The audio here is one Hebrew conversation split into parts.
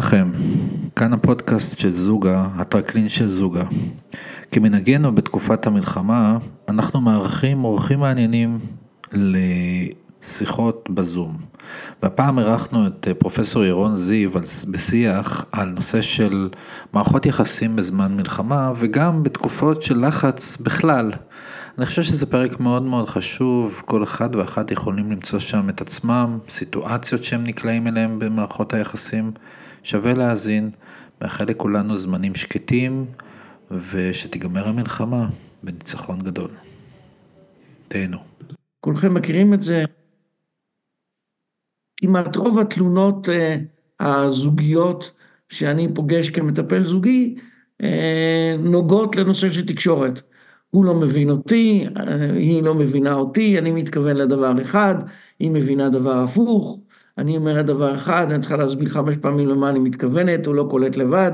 לכם, כאן הפודקאסט של זוגה, הטרקלין של זוגה. כמנהגנו בתקופת המלחמה, אנחנו מארחים אורחים מעניינים לשיחות בזום. והפעם אירחנו את פרופסור ירון זיו בשיח על נושא של מערכות יחסים בזמן מלחמה וגם בתקופות של לחץ בכלל. אני חושב שזה פרק מאוד מאוד חשוב, כל אחד ואחת יכולים למצוא שם את עצמם, סיטואציות שהם נקלעים אליהם במערכות היחסים. שווה להאזין, מאחל לכולנו זמנים שקטים, ושתיגמר המלחמה בניצחון גדול. תהנו. כולכם מכירים את זה. כמעט רוב התלונות uh, הזוגיות שאני פוגש כמטפל זוגי, uh, נוגעות לנושא של תקשורת. הוא לא מבין אותי, uh, היא לא מבינה אותי, אני מתכוון לדבר אחד, היא מבינה דבר הפוך. אני אומרת דבר אחד, אני צריכה להסביר חמש פעמים למה אני מתכוונת, הוא לא קולט לבד.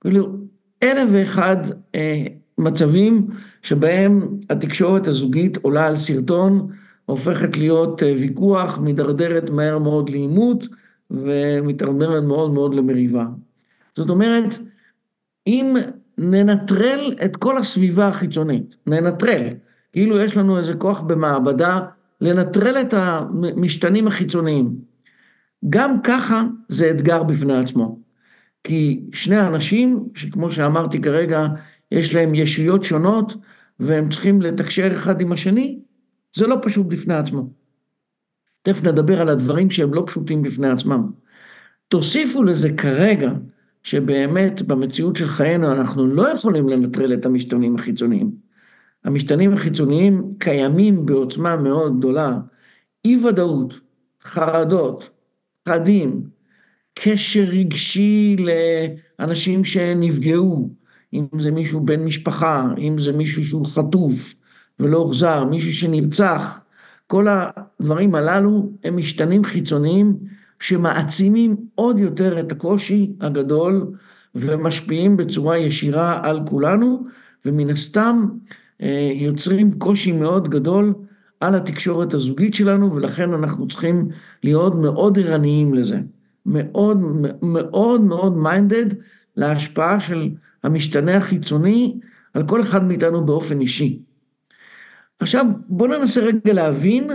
כאילו, אלף ואחד אה, מצבים שבהם התקשורת הזוגית עולה על סרטון, הופכת להיות אה, ויכוח, מידרדרת מהר מאוד לעימות, ומתערמרת מאוד מאוד למריבה. זאת אומרת, אם ננטרל את כל הסביבה החיצונית, ננטרל, כאילו יש לנו איזה כוח במעבדה, לנטרל את המשתנים החיצוניים. גם ככה זה אתגר בפני עצמו. כי שני אנשים, שכמו שאמרתי כרגע, יש להם ישויות שונות, והם צריכים לתקשר אחד עם השני, זה לא פשוט בפני עצמו. תכף נדבר על הדברים שהם לא פשוטים בפני עצמם. תוסיפו לזה כרגע, שבאמת במציאות של חיינו אנחנו לא יכולים לנטרל את המשתנים החיצוניים. המשתנים החיצוניים קיימים בעוצמה מאוד גדולה. אי ודאות, חרדות, פחדים, קשר רגשי לאנשים שנפגעו, אם זה מישהו בן משפחה, אם זה מישהו שהוא חטוף ולא הוחזר, מישהו שנרצח, כל הדברים הללו הם משתנים חיצוניים שמעצימים עוד יותר את הקושי הגדול ומשפיעים בצורה ישירה על כולנו, ומן הסתם אה, יוצרים קושי מאוד גדול על התקשורת הזוגית שלנו, ולכן אנחנו צריכים להיות מאוד ערניים לזה. מאוד מאוד מאוד מיינדד להשפעה של המשתנה החיצוני על כל אחד מאיתנו באופן אישי. עכשיו בואו ננסה רגע להבין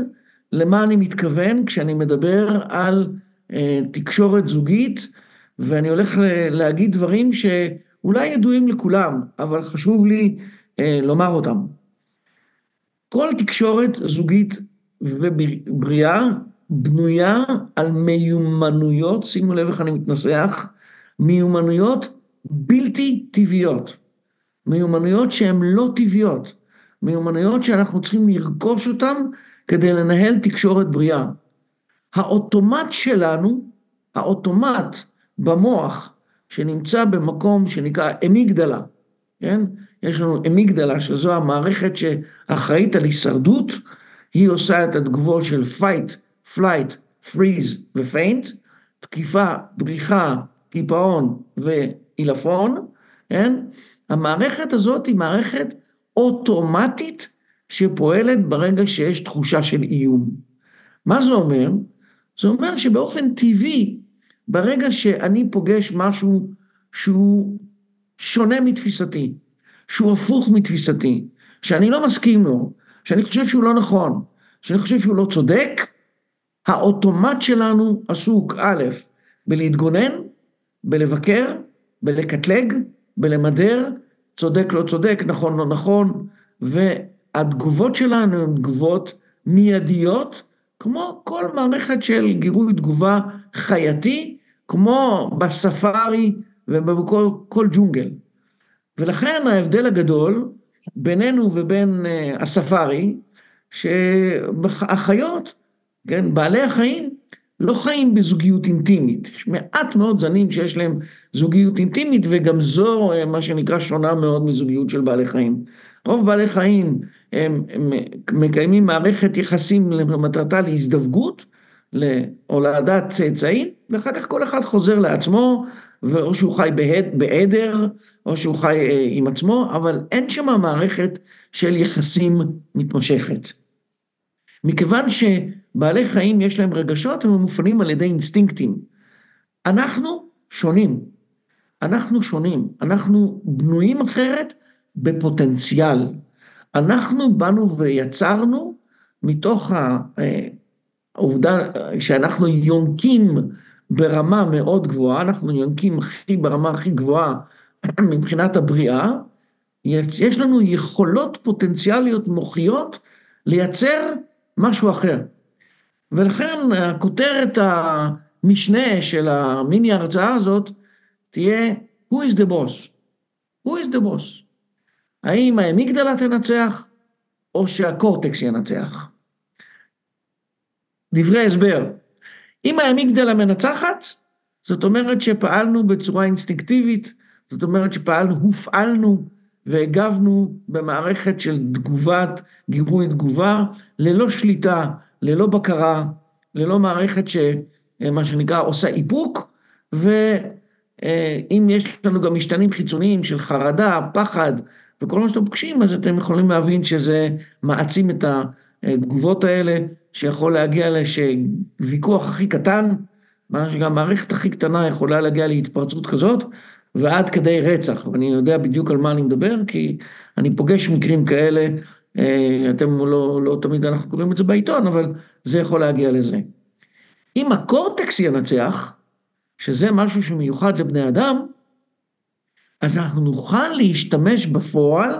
למה אני מתכוון כשאני מדבר על אה, תקשורת זוגית, ואני הולך להגיד דברים שאולי ידועים לכולם, אבל חשוב לי אה, לומר אותם. כל תקשורת זוגית ובריאה בנויה על מיומנויות, שימו לב איך אני מתנסח, מיומנויות בלתי טבעיות, מיומנויות שהן לא טבעיות, מיומנויות שאנחנו צריכים לרכוש אותן כדי לנהל תקשורת בריאה. האוטומט שלנו, האוטומט במוח שנמצא במקום שנקרא אמיגדלה, כן? יש לנו אמיגדלה, שזו המערכת שאחראית על הישרדות, היא עושה את התגובות של fight, flight, freeze ו-faint, תקיפה, בריחה, קיפאון ועילפון, כן? המערכת הזאת היא מערכת אוטומטית שפועלת ברגע שיש תחושה של איום. מה זה אומר? זה אומר שבאופן טבעי, ברגע שאני פוגש משהו שהוא שונה מתפיסתי, שהוא הפוך מתפיסתי, שאני לא מסכים לו, שאני חושב שהוא לא נכון, שאני חושב שהוא לא צודק, האוטומט שלנו עסוק א', בלהתגונן, בלבקר, בלקטלג, בלמדר, צודק לא צודק, נכון לא נכון, והתגובות שלנו הן תגובות מיידיות, כמו כל מערכת של גירוי תגובה חייתי, כמו בספארי ובכל ג'ונגל. ולכן ההבדל הגדול בינינו ובין אה, הספארי, שהחיות, כן, בעלי החיים, לא חיים בזוגיות אינטימית. יש מעט מאוד זנים שיש להם זוגיות אינטימית, וגם זו אה, מה שנקרא שונה מאוד מזוגיות של בעלי חיים. רוב בעלי חיים הם, הם מקיימים מערכת יחסים למטרתה להזדווגות, להולדת צאצאים, ואחר כך כל אחד חוזר לעצמו, או שהוא חי בעדר, או שהוא חי אה, עם עצמו, אבל אין שם מערכת של יחסים מתמשכת. מכיוון שבעלי חיים יש להם רגשות, הם מופעלים על ידי אינסטינקטים. אנחנו שונים. אנחנו שונים, אנחנו בנויים אחרת בפוטנציאל. אנחנו באנו ויצרנו מתוך העובדה שאנחנו יונקים ברמה מאוד גבוהה, אנחנו יונקים הכי ברמה הכי גבוהה מבחינת הבריאה, יש לנו יכולות פוטנציאליות מוחיות לייצר משהו אחר. ולכן הכותרת המשנה של המיני הרצאה הזאת תהיה Who is the boss? Who is the boss? האם האמיגדלה תנצח או שהקורטקס ינצח? דברי הסבר, אם האמיגדלה מנצחת, זאת אומרת שפעלנו בצורה אינסטינקטיבית, זאת אומרת שפעלנו, הופעלנו והגבנו במערכת של תגובת, גיבוי תגובה, ללא שליטה, ללא בקרה, ללא מערכת שמה שנקרא עושה איפוק, ואם יש לנו גם משתנים חיצוניים של חרדה, פחד וכל מה שאתם פוגשים, אז אתם יכולים להבין שזה מעצים את התגובות האלה, שיכול להגיע לוויכוח הכי קטן, מה שגם מערכת הכי קטנה יכולה להגיע להתפרצות כזאת, ועד כדי רצח, ואני יודע בדיוק על מה אני מדבר, כי אני פוגש מקרים כאלה, אה, אתם לא, לא תמיד אנחנו קוראים את זה בעיתון, אבל זה יכול להגיע לזה. אם הקורטקס ינצח, שזה משהו שמיוחד לבני אדם, אז אנחנו נוכל להשתמש בפועל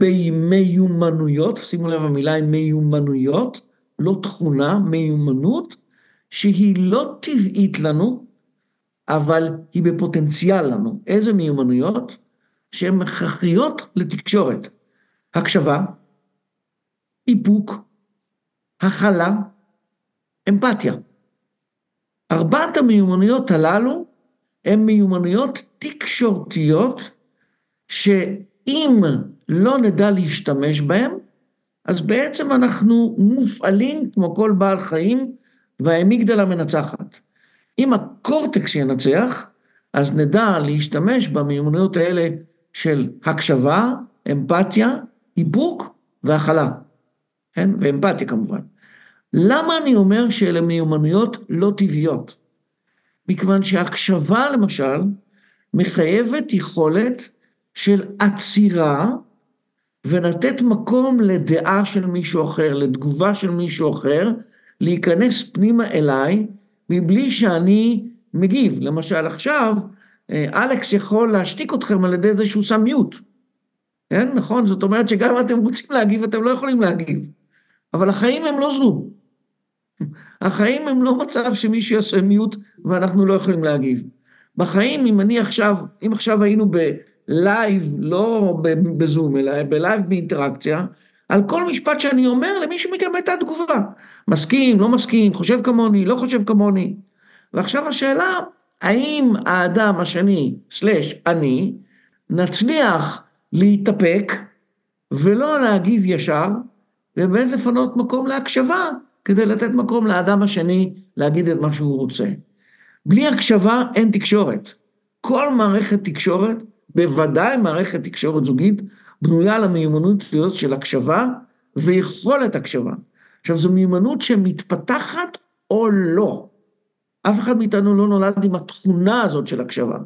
במיומנויות, שימו לב המילה היא מיומנויות, לא תכונה, מיומנות, שהיא לא טבעית לנו, אבל היא בפוטנציאל לנו. איזה מיומנויות? שהן הכרחיות לתקשורת. הקשבה, איפוק, הכלה, אמפתיה. ארבעת המיומנויות הללו הן מיומנויות תקשורתיות, שאם לא נדע להשתמש בהן, אז בעצם אנחנו מופעלים כמו כל בעל חיים, והאמיגדלה מנצחת. אם הקורטקס ינצח, אז נדע להשתמש במיומנויות האלה של הקשבה, אמפתיה, איפוק והכלה, כן? ואמפתיה כמובן. למה אני אומר שאלה מיומנויות לא טבעיות? מכיוון שהקשבה למשל מחייבת יכולת של עצירה ולתת מקום לדעה של מישהו אחר, לתגובה של מישהו אחר, להיכנס פנימה אליי מבלי שאני מגיב. למשל עכשיו, אה, אלכס יכול להשתיק אתכם על ידי זה שהוא שם מיוט. כן, נכון? זאת אומרת שגם אם אתם רוצים להגיב, אתם לא יכולים להגיב. אבל החיים הם לא זום. החיים הם לא מצב שמישהו יעשה מיוט ואנחנו לא יכולים להגיב. בחיים, אם אני עכשיו, אם עכשיו היינו ב live, לא בזום, אלא ב live באינטראקציה, על כל משפט שאני אומר, למישהו מכם הייתה תגובה. מסכים, לא מסכים, חושב כמוני, לא חושב כמוני. ועכשיו השאלה, האם האדם השני, slash אני, נצליח להתאפק ולא להגיב ישר, ובאמת לפנות מקום להקשבה, כדי לתת מקום לאדם השני להגיד את מה שהוא רוצה. בלי הקשבה אין תקשורת. כל מערכת תקשורת, בוודאי מערכת תקשורת זוגית, בנויה על המיומנות של הקשבה ויכולת הקשבה. עכשיו, זו מיומנות שמתפתחת או לא. אף אחד מאיתנו לא נולד עם התכונה הזאת של הקשבה.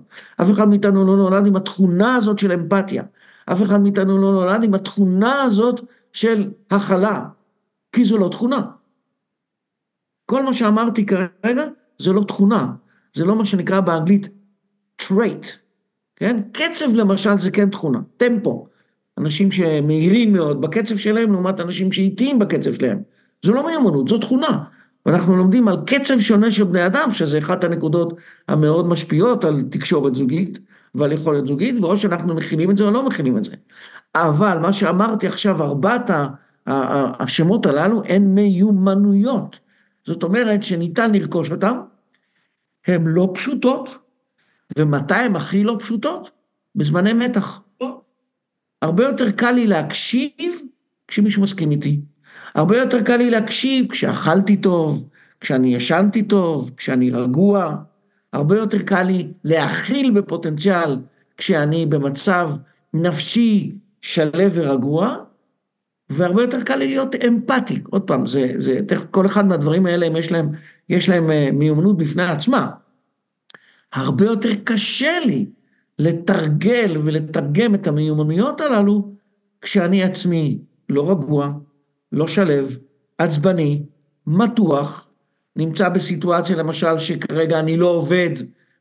אף אחד מאיתנו לא נולד עם התכונה הזאת של אמפתיה. אף אחד מאיתנו לא נולד עם התכונה הזאת של הכלה, כי זו לא תכונה. כל מה שאמרתי כרגע זה לא תכונה, זה לא מה שנקרא באנגלית trait, כן? קצב למשל זה כן תכונה, טמפו. אנשים שמהירים מאוד בקצב שלהם לעומת אנשים שאיטיים בקצב שלהם. זו לא מיומנות, זו תכונה. ואנחנו לומדים על קצב שונה של בני אדם, שזה אחת הנקודות המאוד משפיעות על תקשורת זוגית ועל יכולת זוגית, ואו שאנחנו מכילים את זה או לא מכילים את זה. אבל מה שאמרתי עכשיו, ארבעת השמות הללו הן מיומנויות. זאת אומרת שניתן לרכוש אותן, הן לא פשוטות, ומתי הן הכי לא פשוטות? בזמני מתח. הרבה יותר קל לי להקשיב כשמישהו מסכים איתי. הרבה יותר קל לי להקשיב כשאכלתי טוב, כשאני ישנתי טוב, כשאני רגוע. הרבה יותר קל לי להכיל בפוטנציאל כשאני במצב נפשי שלו ורגוע, והרבה יותר קל לי להיות אמפתי. עוד פעם, זה, זה, כל אחד מהדברים האלה, יש להם, יש להם אה, מיומנות בפני עצמה. הרבה יותר קשה לי לתרגל ולתרגם את המיומנויות הללו כשאני עצמי לא רגוע, לא שלו, עצבני, מתוח, נמצא בסיטואציה למשל שכרגע אני לא עובד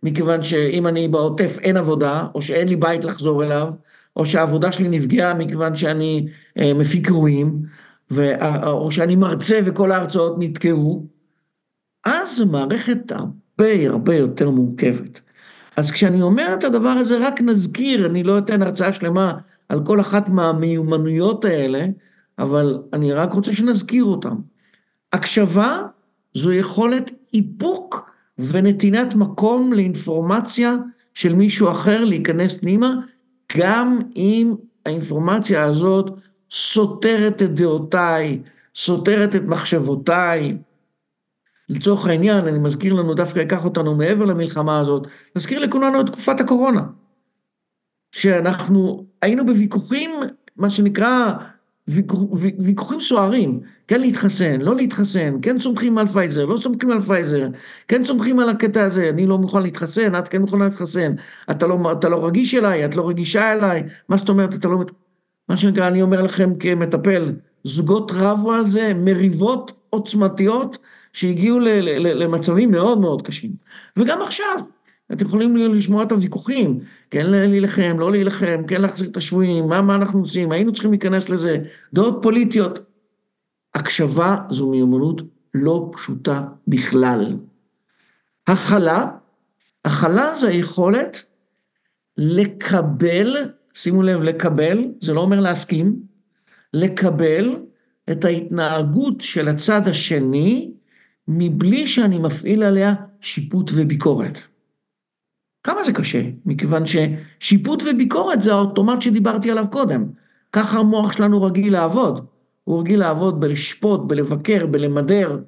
מכיוון שאם אני בעוטף אין עבודה, או שאין לי בית לחזור אליו, או שהעבודה שלי נפגעה מכיוון שאני אה, מפיק אירועים, או שאני מרצה וכל ההרצאות נתקעו, אז זו מערכת הרבה הרבה יותר מורכבת. אז כשאני אומר את הדבר הזה, רק נזכיר, אני לא אתן הרצאה שלמה על כל אחת מהמיומנויות האלה, אבל אני רק רוצה שנזכיר אותן. הקשבה זו יכולת איפוק ונתינת מקום לאינפורמציה של מישהו אחר להיכנס פנימה, גם אם האינפורמציה הזאת סותרת את דעותיי, סותרת את מחשבותיי. לצורך העניין, אני מזכיר לנו, דווקא אקח אותנו מעבר למלחמה הזאת, נזכיר לכולנו את תקופת הקורונה, שאנחנו היינו בוויכוחים, מה שנקרא, ויכוחים סוערים, כן להתחסן, לא להתחסן, כן סומכים על פייזר, לא סומכים על פייזר, כן סומכים על הקטע הזה, אני לא מוכן להתחסן, את כן מוכנה להתחסן, אתה לא, אתה לא רגיש אליי, את לא רגישה אליי, מה זאת אומרת, אתה לא... מה שנקרא, אני אומר לכם כמטפל, זוגות רבו על זה, מריבות עוצמתיות שהגיעו למצבים מאוד מאוד קשים. וגם עכשיו, אתם יכולים לשמוע את הוויכוחים, כן להילחם, לא להילחם, כן להחזיר את השבויים, מה, מה אנחנו עושים, היינו צריכים להיכנס לזה, דעות פוליטיות. הקשבה זו מיומנות לא פשוטה בכלל. הכלה, הכלה זה היכולת לקבל, שימו לב, לקבל, זה לא אומר להסכים, לקבל את ההתנהגות של הצד השני, מבלי שאני מפעיל עליה שיפוט וביקורת. כמה זה קשה? מכיוון ששיפוט וביקורת זה האוטומט שדיברתי עליו קודם. ככה המוח שלנו רגיל לעבוד. הוא רגיל לעבוד בלשפוט, בלבקר, בלמדר,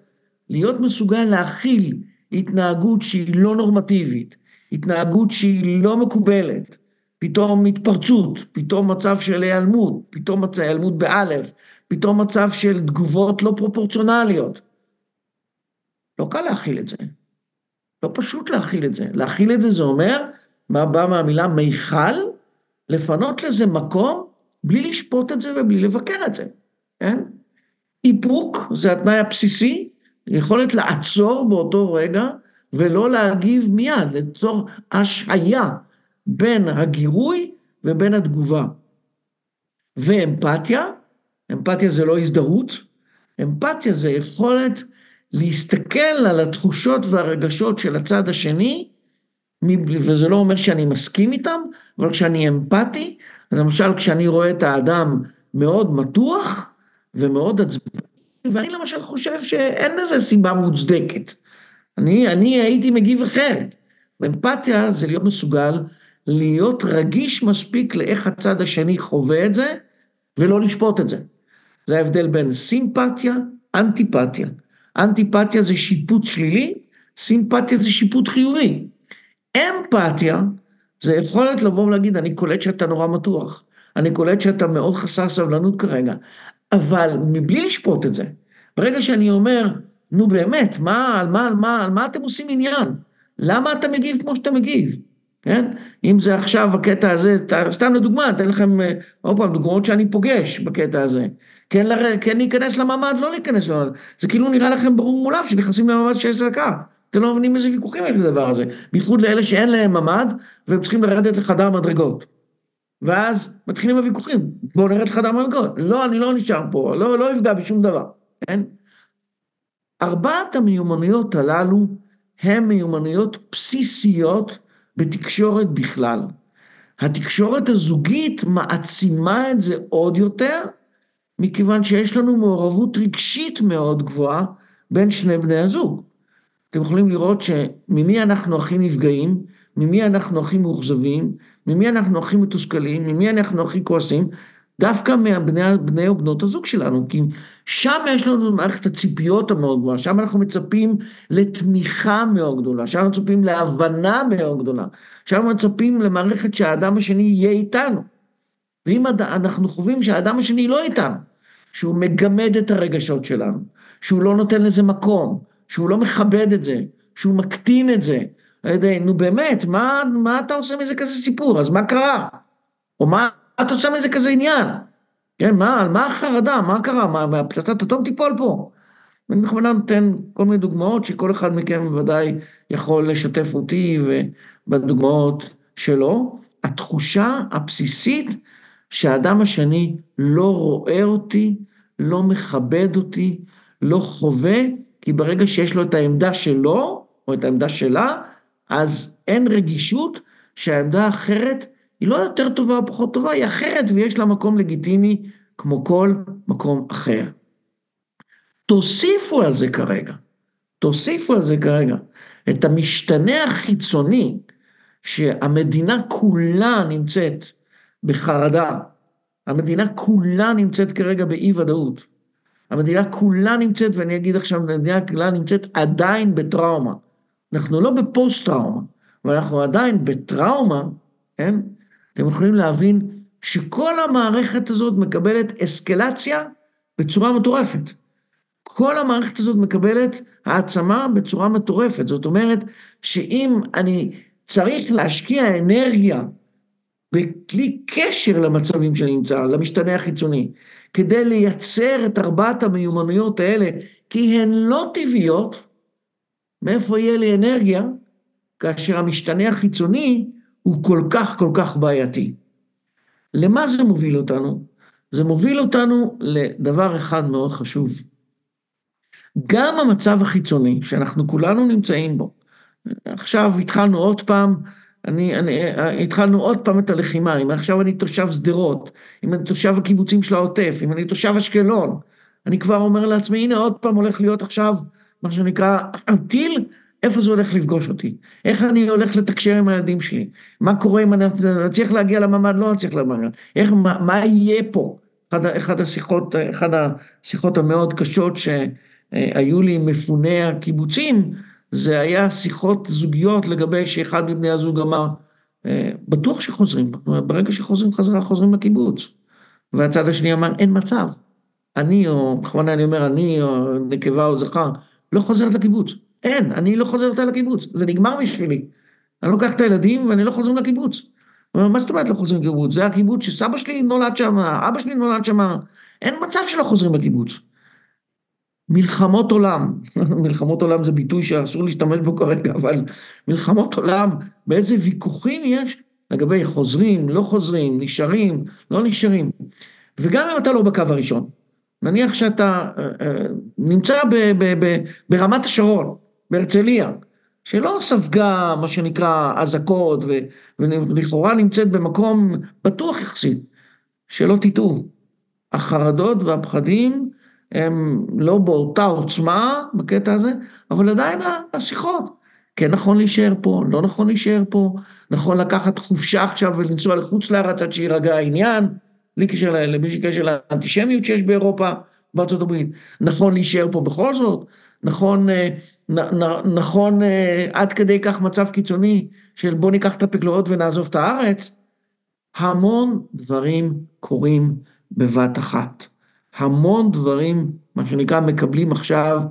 להיות מסוגל להכיל התנהגות שהיא לא נורמטיבית, התנהגות שהיא לא מקובלת, פתאום התפרצות, פתאום מצב של היעלמות, פתאום מצב היעלמות באלף, פתאום מצב של תגובות לא פרופורציונליות. לא קל להכיל את זה. לא פשוט להכיל את זה. להכיל את זה זה אומר, מה בא מהמילה מיכל? לפנות לזה מקום בלי לשפוט את זה ובלי לבקר את זה, כן? איפוק זה התנאי הבסיסי, יכולת לעצור באותו רגע ולא להגיב מיד, ליצור השהיה בין הגירוי ובין התגובה. ואמפתיה, אמפתיה זה לא הזדהות, אמפתיה זה יכולת להסתכל על התחושות והרגשות של הצד השני, וזה לא אומר שאני מסכים איתם, אבל כשאני אמפתי, למשל כשאני רואה את האדם מאוד מתוח ומאוד עצבני, ואני למשל חושב שאין לזה סיבה מוצדקת. אני, אני הייתי מגיב אחרת. ואמפתיה זה להיות מסוגל להיות רגיש מספיק לאיך הצד השני חווה את זה, ולא לשפוט את זה. זה ההבדל בין סימפתיה, אנטיפתיה. אנטיפתיה זה שיפוט שלילי, סימפתיה זה שיפוט חיובי. אמפתיה זה יכולת לבוא ולהגיד, אני קולט שאתה נורא מתוח, אני קולט שאתה מאוד חסר סבלנות כרגע, אבל מבלי לשפוט את זה, ברגע שאני אומר, נו באמת, מה, על מה, על מה, על מה אתם עושים עניין? למה אתה מגיב כמו שאתה מגיב? כן? אם זה עכשיו הקטע הזה, סתם לדוגמה, אתן לכם אה, עוד פעם דוגמאות שאני פוגש בקטע הזה. כן, לר... כן להיכנס לממ"ד, לא להיכנס לממ"ד. זה כאילו נראה לכם ברור מולב שנכנסים לממ"ד שיש זעקה. אתם לא מבינים איזה ויכוחים יש לדבר הזה. בייחוד לאלה שאין להם ממ"ד, והם צריכים לרדת לחדר מדרגות. ואז מתחילים הוויכוחים, בואו נרד לחדר מדרגות. לא, אני לא נשאר פה, לא, לא אפגע בשום דבר, כן? ארבעת המיומנויות הללו הן מיומנויות בסיסיות בתקשורת בכלל. התקשורת הזוגית מעצימה את זה עוד יותר, מכיוון שיש לנו מעורבות רגשית מאוד גבוהה בין שני בני הזוג. אתם יכולים לראות שממי אנחנו הכי נפגעים, ממי אנחנו הכי מאוכזבים, ממי אנחנו הכי מתוסכלים, ממי אנחנו הכי כועסים, דווקא מבני או בנות הזוג שלנו, כי שם יש לנו מערכת הציפיות המאוד גבוהה, שם אנחנו מצפים לתמיכה מאוד גדולה, שם אנחנו מצפים להבנה מאוד גדולה, שם אנחנו מצפים למערכת שהאדם השני יהיה איתנו. ואם אנחנו חווים שהאדם השני לא איתנו, שהוא מגמד את הרגשות שלנו, שהוא לא נותן לזה מקום, שהוא לא מכבד את זה, שהוא מקטין את זה, על ידי, נו באמת, מה, מה אתה עושה מזה כזה סיפור? אז מה קרה? או מה אתה עושה מזה כזה עניין? כן, מה, על מה החרדה? מה קרה? מה, פצצת אטום תיפול פה? אני בכוונה נותן כל מיני דוגמאות שכל אחד מכם ודאי יכול לשתף אותי בדוגמאות שלו. התחושה הבסיסית שהאדם השני לא רואה אותי, לא מכבד אותי, לא חווה, כי ברגע שיש לו את העמדה שלו, או את העמדה שלה, אז אין רגישות שהעמדה האחרת היא לא יותר טובה או פחות טובה, היא אחרת ויש לה מקום לגיטימי כמו כל מקום אחר. תוסיפו על זה כרגע, תוסיפו על זה כרגע את המשתנה החיצוני שהמדינה כולה נמצאת בחרדה, המדינה כולה נמצאת כרגע באי ודאות, המדינה כולה נמצאת, ואני אגיד עכשיו, המדינה כולה נמצאת עדיין בטראומה. אנחנו לא בפוסט טראומה, אבל אנחנו עדיין בטראומה, כן? אתם יכולים להבין שכל המערכת הזאת מקבלת אסקלציה בצורה מטורפת. כל המערכת הזאת מקבלת העצמה בצורה מטורפת. זאת אומרת, שאם אני צריך להשקיע אנרגיה בכלי קשר למצבים שאני נמצא, למשתנה החיצוני, כדי לייצר את ארבעת המיומנויות האלה, כי הן לא טבעיות, מאיפה יהיה לי אנרגיה כאשר המשתנה החיצוני הוא כל כך כל כך בעייתי. למה זה מוביל אותנו? זה מוביל אותנו לדבר אחד מאוד חשוב. גם המצב החיצוני שאנחנו כולנו נמצאים בו, עכשיו התחלנו עוד פעם, אני, אני, התחלנו עוד פעם את הלחימה, אם עכשיו אני תושב שדרות, אם אני תושב הקיבוצים של העוטף, אם אני תושב אשקלון, אני כבר אומר לעצמי, הנה עוד פעם הולך להיות עכשיו מה שנקרא טיל, איפה זה הולך לפגוש אותי? איך אני הולך לתקשר עם הילדים שלי? מה קורה אם אני אצליח להגיע לממ"ד, לא אצליח לממ"ד? איך, מה, מה יהיה פה? אחד, אחד השיחות, אחד השיחות המאוד קשות שהיו לי עם מפוני הקיבוצים, זה היה שיחות זוגיות לגבי שאחד מבני הזוג אמר, בטוח שחוזרים, ברגע שחוזרים חזרה, חוזרים לקיבוץ. והצד השני אמר, אין מצב. אני, או בכוונה אני אומר, אני, או נקבה או זכר, לא חוזרת לקיבוץ. אין, אני לא חוזרת לקיבוץ, זה נגמר בשבילי. אני לוקח את הילדים ואני לא חוזר לקיבוץ. מה זאת אומרת לא חוזרים לקיבוץ? זה הקיבוץ שסבא שלי נולד שם, אבא שלי נולד שם, אין מצב שלא חוזרים לקיבוץ. מלחמות עולם, מלחמות עולם זה ביטוי שאסור להשתמש בו כרגע, אבל מלחמות עולם, באיזה ויכוחים יש לגבי חוזרים, לא חוזרים, נשארים, לא נשארים. וגם אם אתה לא בקו הראשון, נניח שאתה אה, אה, נמצא ב, ב, ב, ברמת השרון, בהרצליה, שלא ספגה מה שנקרא אזעקות ולכאורה נמצאת במקום בטוח יחסית, שלא תטעו, החרדות והפחדים הם לא באותה עוצמה בקטע הזה, אבל עדיין השיחות, כן נכון להישאר פה, לא נכון להישאר פה, נכון לקחת חופשה עכשיו ולנסוע לחוץ לארץ עד שיירגע העניין, בלי קשר, בלי קשר לאנטישמיות שיש באירופה, בארצות הברית, נכון להישאר פה בכל זאת, נכון, אה, נ, נ, נכון אה, עד כדי כך מצב קיצוני של בוא ניקח את הפקלאות ונעזוב את הארץ, המון דברים קורים בבת אחת. המון דברים, מה שנקרא, מקבלים עכשיו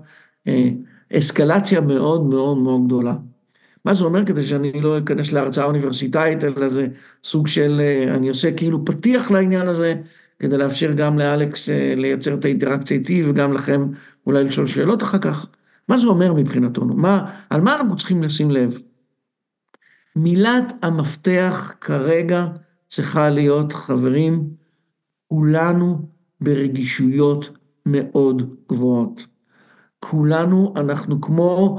אה, אסקלציה מאוד מאוד מאוד גדולה. מה זה אומר כדי שאני לא אכנס להרצאה אוניברסיטאית, אלא זה סוג של, אה, אני עושה כאילו פתיח לעניין הזה, כדי לאפשר גם לאלכס אה, לייצר את האינטראקציה איתי וגם לכם אולי לשאול שאלות אחר כך. מה זה אומר מבחינתנו? מה, על מה אנחנו צריכים לשים לב? מילת המפתח כרגע צריכה להיות, חברים, כולנו ברגישויות מאוד גבוהות. כולנו, אנחנו כמו,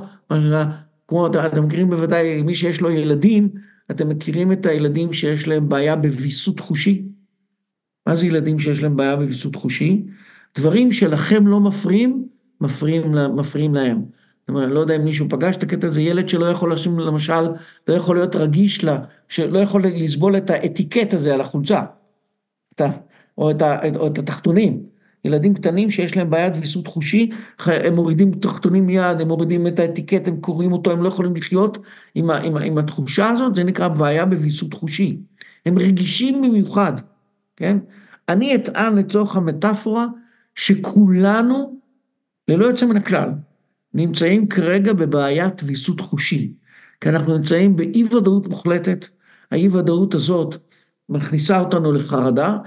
כמו, אתם מכירים בוודאי, מי שיש לו ילדים, אתם מכירים את הילדים שיש להם בעיה בוויסות חושי? מה זה ילדים שיש להם בעיה בוויסות חושי? דברים שלכם לא מפריעים, מפריעים, מפריעים להם. זאת אומרת, לא יודע אם מישהו פגש את הקטע הזה, ילד שלא יכול לשים, למשל, לא יכול להיות רגיש לה, שלא יכול לסבול את האטיקט הזה על החולצה, או את, ה, או את התחתונים. ילדים קטנים שיש להם בעיית ויסות חושי, הם מורידים תחתונים מיד, הם מורידים את האטיקט, הם קוראים אותו, הם לא יכולים לחיות עם, ה, עם, עם התחושה הזאת, זה נקרא בעיה בוויסות חושי. הם רגישים במיוחד, כן? אני אטען לצורך המטאפורה שכולנו, ללא יוצא מן הכלל, נמצאים כרגע בבעיית ויסות חושי. כי אנחנו נמצאים באי ודאות מוחלטת, האי ודאות הזאת מכניסה אותנו לחרדה,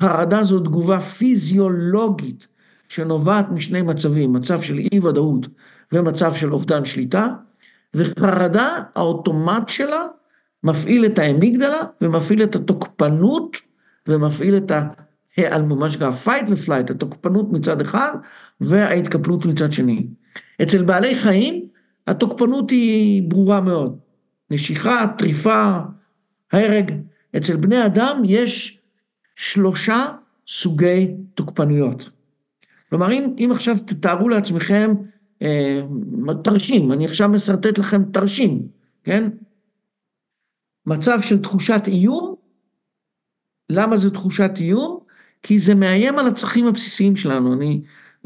חרדה זו תגובה פיזיולוגית שנובעת משני מצבים, מצב של אי ודאות ומצב של אובדן שליטה, וחרדה, האוטומט שלה, מפעיל את האמיגדלה ומפעיל את התוקפנות ומפעיל את ההיעלמות, מה שנקרא fight ו-flight, התוקפנות מצד אחד וההתקפלות מצד שני. אצל בעלי חיים התוקפנות היא ברורה מאוד, נשיכה, טריפה, הרג. אצל בני אדם יש שלושה סוגי תוקפנויות. כלומר, אם, אם עכשיו תתארו לעצמכם אה, תרשים, אני עכשיו משרטט לכם תרשים, כן? מצב של תחושת איום, למה זה תחושת איום? כי זה מאיים על הצרכים הבסיסיים שלנו. אני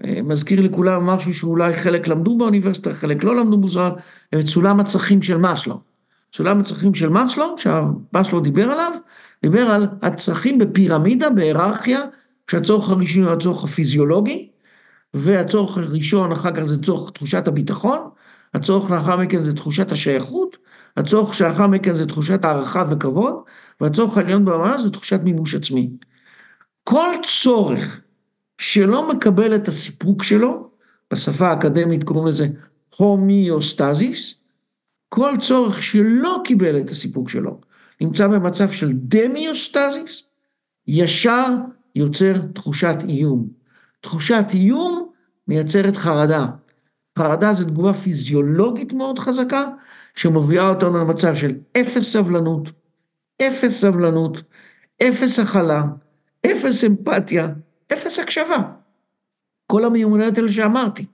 אה, מזכיר לכולם משהו שאולי חלק למדו באוניברסיטה, חלק לא למדו בזמן, סולם הצרכים של מאסלו. סולם הצרכים של מאסלו, שמאסלו דיבר עליו, דיבר על הצרכים בפירמידה, בהיררכיה, שהצורך הראשון הוא הצורך הפיזיולוגי, והצורך הראשון אחר כך זה צורך תחושת הביטחון, הצורך לאחר מכן זה תחושת השייכות, הצורך שאחר מכן זה תחושת הערכה וכבוד, והצורך העליון באמנה זה תחושת מימוש עצמי. כל צורך שלא מקבל את הסיפוק שלו, בשפה האקדמית קוראים לזה הומיוסטזיס, כל צורך שלא קיבל את הסיפוק שלו, נמצא במצב של דמיוסטזיס, ישר יוצר תחושת איום. תחושת איום מייצרת חרדה. חרדה זו תגובה פיזיולוגית מאוד חזקה, שמובילה אותנו למצב של אפס סבלנות, אפס סבלנות, אפס הכלה, אפס אמפתיה, אפס הקשבה. כל המיומנויות האלה שאמרתי.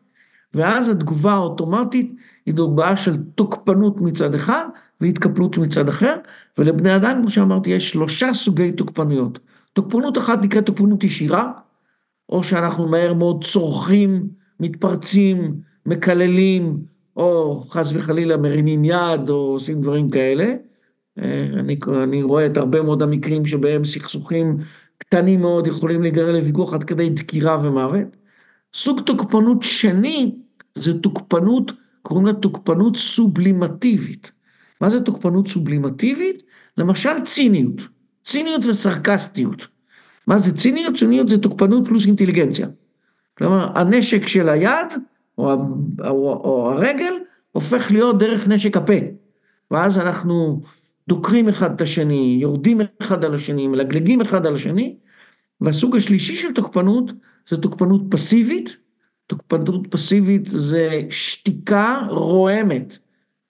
ואז התגובה האוטומטית היא תגובה של תוקפנות מצד אחד והתקפלות מצד אחר, ולבני אדם, כמו שאמרתי, יש שלושה סוגי תוקפנויות. תוקפנות אחת נקראת תוקפנות ישירה, או שאנחנו מהר מאוד צורכים, מתפרצים, מקללים, או חס וחלילה מרימים יד, או עושים דברים כאלה. אה, אני, אני רואה את הרבה מאוד המקרים שבהם סכסוכים קטנים מאוד יכולים להיגרר לוויכוח עד כדי דקירה ומוות. סוג תוקפנות שני זה תוקפנות, קוראים לה תוקפנות סובלימטיבית. מה זה תוקפנות סובלימטיבית? למשל ציניות, ציניות וסרקסטיות. מה זה ציניות? ציניות זה תוקפנות פלוס אינטליגנציה. כלומר, הנשק של היד או, או, או הרגל הופך להיות דרך נשק הפה. ואז אנחנו דוקרים אחד את השני, יורדים אחד על השני, מלגלגים אחד על השני, והסוג השלישי של תוקפנות זה תוקפנות פסיבית. תוקפנות פסיבית זה שתיקה רועמת.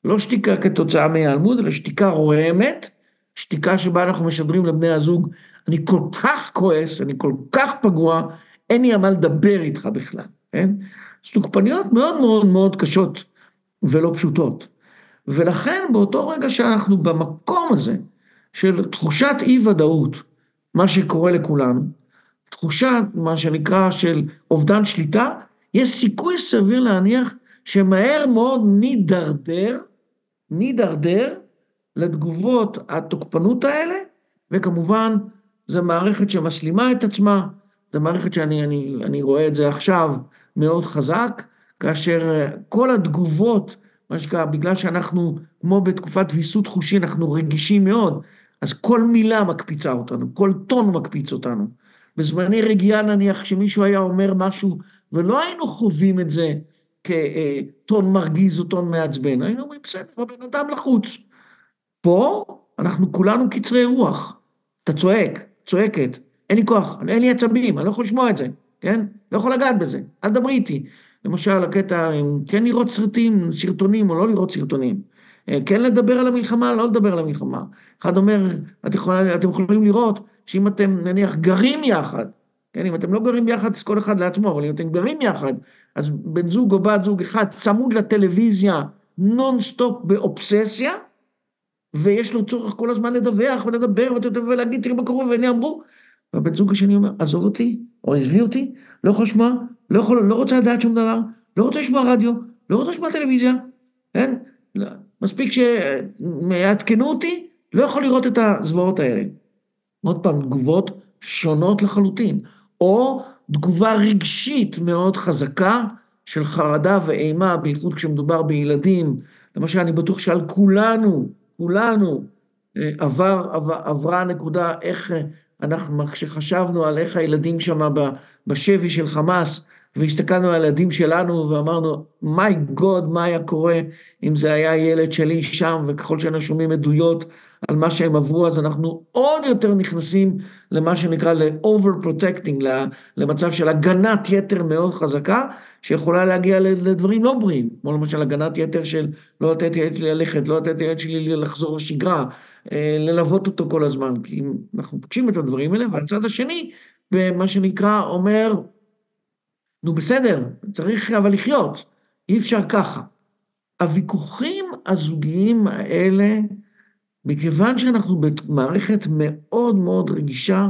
לא שתיקה כתוצאה מהיעלמות, אלא שתיקה רועמת, שתיקה שבה אנחנו משדרים לבני הזוג, אני כל כך כועס, אני כל כך פגוע, אין לי על מה לדבר איתך בכלל, כן? אז תוקפניות מאוד מאוד מאוד קשות ולא פשוטות. ולכן באותו רגע שאנחנו במקום הזה של תחושת אי ודאות, מה שקורה לכולנו, תחושה, מה שנקרא, של אובדן שליטה, יש סיכוי סביר להניח שמהר מאוד נידרדר, נידרדר לתגובות התוקפנות האלה, וכמובן, זו מערכת שמסלימה את עצמה, זו מערכת שאני אני, אני רואה את זה עכשיו מאוד חזק, כאשר כל התגובות, מה שנקרא, בגלל שאנחנו, כמו בתקופת ויסות חושי, אנחנו רגישים מאוד, אז כל מילה מקפיצה אותנו, כל טון מקפיץ אותנו. בזמני רגיעה נניח, כשמישהו היה אומר משהו, ולא היינו חווים את זה כטון מרגיז או טון מעצבן, היינו אומרים, בסדר, הבן אדם לחוץ. פה אנחנו כולנו קצרי רוח. אתה צועק, צועקת, אין לי כוח, אין לי עצבים, אני לא יכול לשמוע את זה, כן? לא יכול לגעת בזה, אל תדברי איתי. למשל, הקטע, כן לראות סרטים, סרטונים או לא לראות סרטונים. אה, כן לדבר על המלחמה, לא לדבר על המלחמה. אחד אומר, את יכולה, אתם יכולים לראות שאם אתם נניח גרים יחד, כן, אם אתם לא גרים יחד, אז כל אחד לעצמו, אבל אם אתם גרים יחד, אז בן זוג או בת זוג אחד צמוד לטלוויזיה נונסטופ באובססיה, ויש לו צורך כל הזמן לדווח ולדבר ולהגיד תראי מה קורה והנה אמרו, והבן זוג השני אומר עזוב אותי או עזבי אותי, לא יכול לשמוע, לא, יכול, לא רוצה לדעת שום דבר, לא רוצה לשמוע רדיו, לא רוצה לשמוע טלוויזיה, כן? מספיק שיעדכנו אותי, לא יכול לראות את הזוועות האלה. עוד פעם, תגובות שונות לחלוטין, או תגובה רגשית מאוד חזקה של חרדה ואימה, בייחוד כשמדובר בילדים, למשל, אני בטוח שעל כולנו, כולנו, אה, עבר, עבר, עברה הנקודה איך אה, אנחנו, כשחשבנו על איך הילדים שם בשבי של חמאס, והסתכלנו על הילדים שלנו ואמרנו, מיי גוד, מה היה קורה אם זה היה ילד שלי שם, וככל שאנחנו שומעים עדויות על מה שהם עברו, אז אנחנו עוד יותר נכנסים למה שנקרא ל-over protecting, למצב של הגנת יתר מאוד חזקה, שיכולה להגיע לדברים לא בריאים, כמו למשל הגנת יתר של לא לתת לילד שלי ללכת, לא לתת לילד שלי לחזור לשגרה, אה, ללוות אותו כל הזמן, כי אנחנו פוגשים את הדברים האלה, והצד השני, במה שנקרא, אומר, נו בסדר, צריך אבל לחיות, אי אפשר ככה. הוויכוחים הזוגיים האלה, מכיוון שאנחנו במערכת מאוד מאוד רגישה,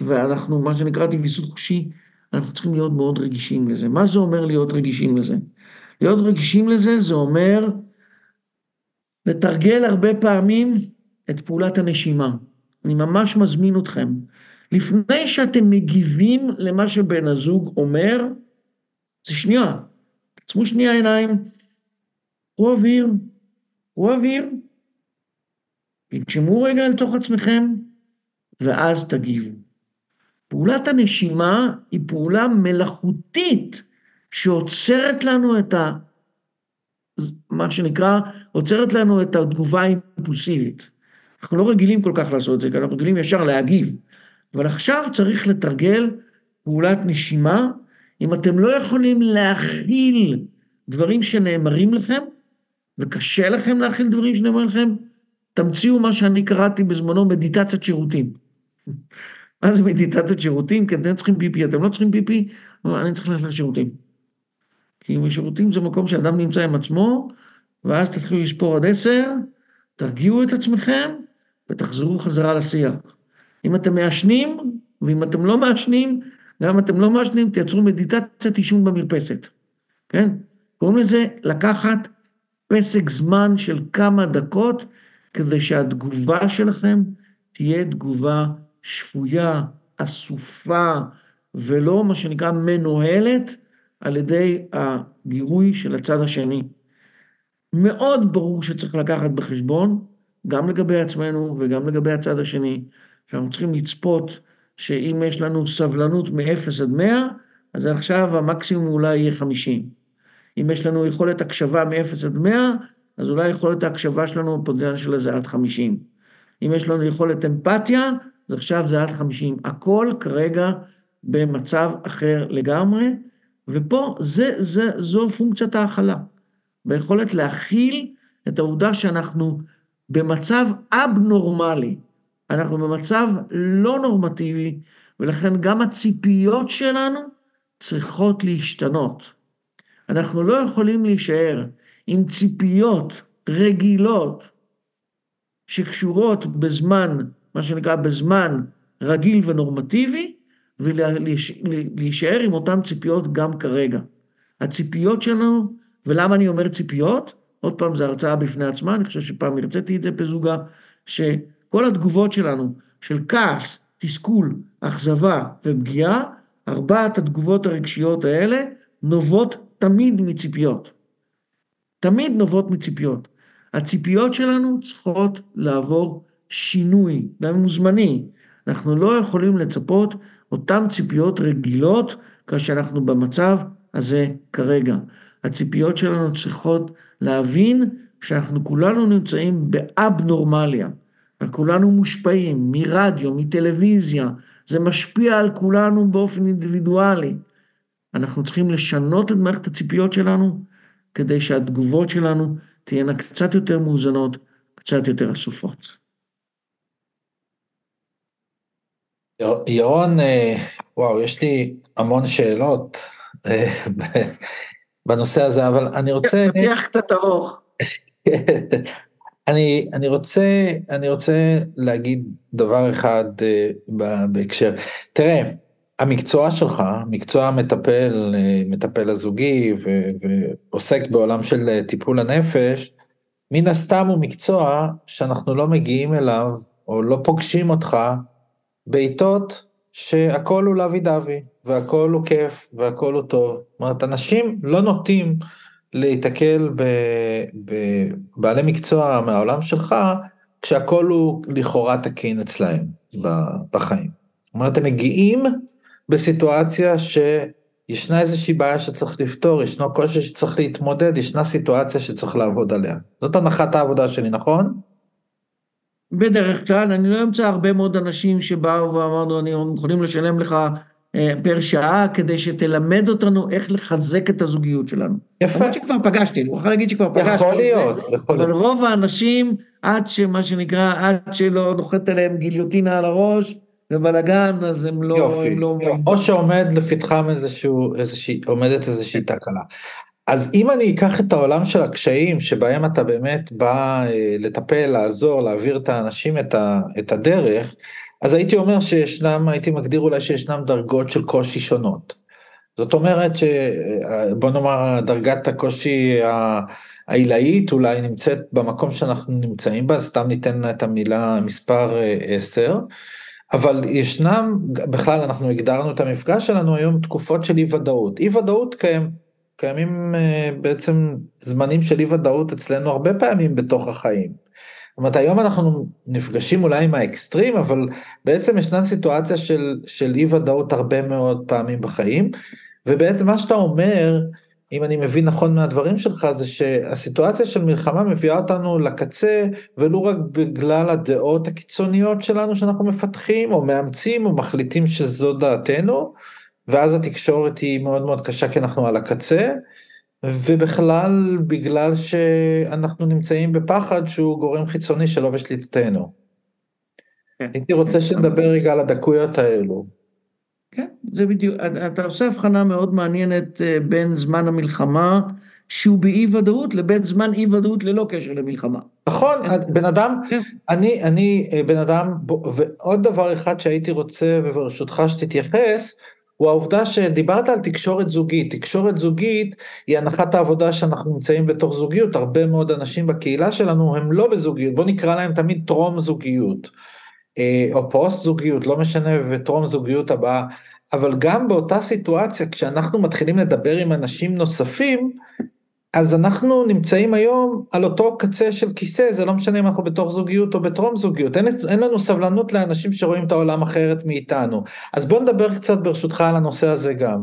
ואנחנו, מה שנקרא ויסות חושי, אנחנו צריכים להיות מאוד רגישים לזה. מה זה אומר להיות רגישים לזה? להיות רגישים לזה, זה אומר לתרגל הרבה פעמים את פעולת הנשימה. אני ממש מזמין אתכם. לפני שאתם מגיבים למה שבן הזוג אומר, זה שנייה, תעצמו שנייה עיניים, קחו אוויר, קחו אוויר, תנשמו רגע אל תוך עצמכם, ואז תגיבו. פעולת הנשימה היא פעולה מלאכותית שעוצרת לנו את ה... מה שנקרא, עוצרת לנו את התגובה האימפולסיבית. אנחנו לא רגילים כל כך לעשות את זה, כי אנחנו רגילים ישר להגיב. אבל עכשיו צריך לתרגל פעולת נשימה. אם אתם לא יכולים להכיל דברים שנאמרים לכם, וקשה לכם להכיל דברים שנאמרים לכם, תמציאו מה שאני קראתי בזמנו מדיטציית שירותים. מה זה מדיטציית שירותים? כי אתם צריכים פיפי, אתם לא צריכים פיפי, אני צריך ללכת לשירותים. כי שירותים זה מקום שאדם נמצא עם עצמו, ואז תתחילו לספור עד עשר, תרגיעו את עצמכם, ותחזרו חזרה לשיח. אם אתם מעשנים, ואם אתם לא מעשנים, גם אם אתם לא מעשנים, תייצרו מדיטציית עישון במרפסת, כן? קוראים לזה לקחת פסק זמן של כמה דקות, כדי שהתגובה שלכם תהיה תגובה שפויה, אסופה, ולא מה שנקרא מנוהלת על ידי הגירוי של הצד השני. מאוד ברור שצריך לקחת בחשבון, גם לגבי עצמנו וגם לגבי הצד השני, שאנחנו צריכים לצפות שאם יש לנו סבלנות מ-0 עד 100, אז עכשיו המקסימום אולי יהיה 50. אם יש לנו יכולת הקשבה מ-0 עד 100, אז אולי יכולת ההקשבה שלנו, הפוטנציאל שלה זה עד 50. אם יש לנו יכולת אמפתיה, אז עכשיו זה עד 50. הכל כרגע במצב אחר לגמרי, ופה זה, זה, זו פונקציית ההכלה. ביכולת להכיל את העובדה שאנחנו במצב אבנורמלי, אנחנו במצב לא נורמטיבי, ולכן גם הציפיות שלנו צריכות להשתנות. אנחנו לא יכולים להישאר עם ציפיות רגילות שקשורות בזמן, מה שנקרא בזמן רגיל ונורמטיבי, ולהישאר עם אותן ציפיות גם כרגע. הציפיות שלנו, ולמה אני אומר ציפיות? עוד פעם, זו הרצאה בפני עצמה, אני חושב שפעם הרציתי את זה בזוגה, שכל התגובות שלנו, של כעס, תסכול, אכזבה ופגיעה, ארבעת התגובות הרגשיות האלה נובעות תמיד מציפיות. תמיד נובעות מציפיות. הציפיות שלנו צריכות לעבור שינוי, גם מוזמני. אנחנו לא יכולים לצפות אותן ציפיות רגילות כאשר אנחנו במצב הזה כרגע. הציפיות שלנו צריכות להבין שאנחנו כולנו נמצאים באבנורמליה, וכולנו מושפעים מרדיו, מטלוויזיה, זה משפיע על כולנו באופן אינדיבידואלי. אנחנו צריכים לשנות את מערכת הציפיות שלנו, כדי שהתגובות שלנו תהיינה קצת יותר מאוזנות, קצת יותר אסופות. ירון, אה, וואו, יש לי המון שאלות אה, בנושא הזה, אבל אני רוצה... פתיח קצת ארוך. אני, אני, רוצה, אני רוצה להגיד דבר אחד uh, בהקשר. תראה, המקצוע שלך, מקצוע מטפל, מטפל הזוגי ו, ועוסק בעולם של טיפול הנפש, מן הסתם הוא מקצוע שאנחנו לא מגיעים אליו או לא פוגשים אותך בעיתות שהכל הוא לוי דווי והכל הוא כיף והכל הוא טוב. זאת אומרת, אנשים לא נוטים להיתקל בבעלי מקצוע מהעולם שלך, כשהכול הוא לכאורה תקין אצלהם בחיים. זאת אומרת, הם מגיעים בסיטואציה שישנה איזושהי בעיה שצריך לפתור, ישנו קושי שצריך להתמודד, ישנה סיטואציה שצריך לעבוד עליה. זאת הנחת העבודה שלי, נכון? בדרך כלל, אני לא אמצא הרבה מאוד אנשים שבאו ואמרנו, אני מוכנים לשלם לך פר שעה כדי שתלמד אותנו איך לחזק את הזוגיות שלנו. יפה. למרות שכבר פגשתי, אני יכול להגיד שכבר פגשתי. יכול להיות, יכול להיות. אבל רוב האנשים, עד שמה שנקרא, עד שלא נוחת עליהם גיליוטינה על הראש ובלאגן, אז הם לא... יופי, הם לא... או שעומד לפתחם איזשהו, איזושהי, עומדת איזושהי תקלה. אז אם אני אקח את העולם של הקשיים שבהם אתה באמת בא אה, לטפל, לעזור, להעביר את האנשים את, ה, את הדרך, אז הייתי אומר שישנם, הייתי מגדיר אולי שישנם דרגות של קושי שונות. זאת אומרת שבוא נאמר דרגת הקושי העילאית אולי נמצאת במקום שאנחנו נמצאים בה, סתם ניתן את המילה מספר 10, אבל ישנם, בכלל אנחנו הגדרנו את המפגש שלנו היום תקופות של אי ודאות. אי ודאות קיים, קיימים אה, בעצם זמנים של אי ודאות אצלנו הרבה פעמים בתוך החיים. זאת אומרת, היום אנחנו נפגשים אולי עם האקסטרים, אבל בעצם ישנן סיטואציה של, של אי ודאות הרבה מאוד פעמים בחיים, ובעצם מה שאתה אומר, אם אני מבין נכון מהדברים שלך, זה שהסיטואציה של מלחמה מביאה אותנו לקצה, ולו רק בגלל הדעות הקיצוניות שלנו שאנחנו מפתחים, או מאמצים, או מחליטים שזו דעתנו, ואז התקשורת היא מאוד מאוד קשה כי אנחנו על הקצה, ובכלל בגלל שאנחנו נמצאים בפחד שהוא גורם חיצוני שלא בשליטתנו. כן. הייתי רוצה שנדבר רגע על הדקויות האלו. כן, זה בדיוק, אתה עושה הבחנה מאוד מעניינת אה, בין זמן המלחמה שהוא באי ודאות לבין זמן אי ודאות ללא קשר למלחמה. נכון, בן אדם, כן. אני, אני אה, בן אדם, ועוד דבר אחד שהייתי רוצה וברשותך שתתייחס, הוא העובדה שדיברת על תקשורת זוגית, תקשורת זוגית היא הנחת העבודה שאנחנו נמצאים בתוך זוגיות, הרבה מאוד אנשים בקהילה שלנו הם לא בזוגיות, בוא נקרא להם תמיד טרום זוגיות, אה, או פוסט זוגיות, לא משנה, וטרום זוגיות הבאה, אבל גם באותה סיטואציה, כשאנחנו מתחילים לדבר עם אנשים נוספים, אז אנחנו נמצאים היום על אותו קצה של כיסא, זה לא משנה אם אנחנו בתוך זוגיות או בטרום זוגיות, אין, אין לנו סבלנות לאנשים שרואים את העולם אחרת מאיתנו. אז בוא נדבר קצת ברשותך על הנושא הזה גם.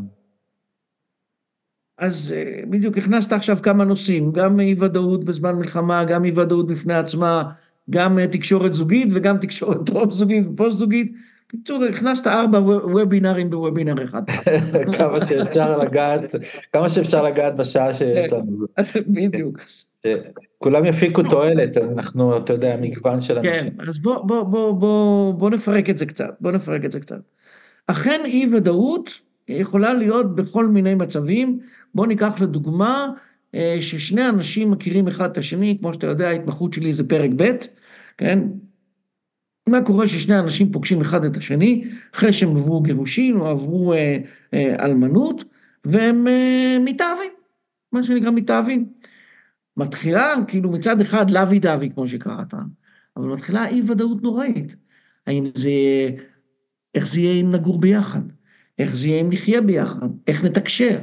אז אה, בדיוק הכנסת עכשיו כמה נושאים, גם אי ודאות בזמן מלחמה, גם אי ודאות בפני עצמה, גם אה, תקשורת זוגית וגם תקשורת טרום זוגית ופוסט זוגית. בקיצור, הכנסת ארבע וובינארים בוובינר אחד. כמה שאפשר לגעת, כמה שאפשר לגעת בשעה שיש לנו. בדיוק. כולם יפיקו תועלת, אנחנו, אתה יודע, מגוון של אנשים. כן, אז בוא, בוא, בוא, בוא, בוא נפרק את זה קצת, בוא נפרק את זה קצת. אכן אי ודאות יכולה להיות בכל מיני מצבים. בוא ניקח לדוגמה אה, ששני אנשים מכירים אחד את השני, כמו שאתה יודע, ההתמחות שלי זה פרק ב', כן? מה קורה ששני אנשים פוגשים אחד את השני, אחרי שהם עברו גירושין או עברו אה, אה, אלמנות, והם אה, מתאהבים, מה שנקרא מתאהבים. מתחילה, כאילו מצד אחד לוי דווי, כמו שקראת, אבל מתחילה אי ודאות נוראית. האם זה, איך זה יהיה אם נגור ביחד? איך זה יהיה אם נחיה ביחד? איך נתקשר?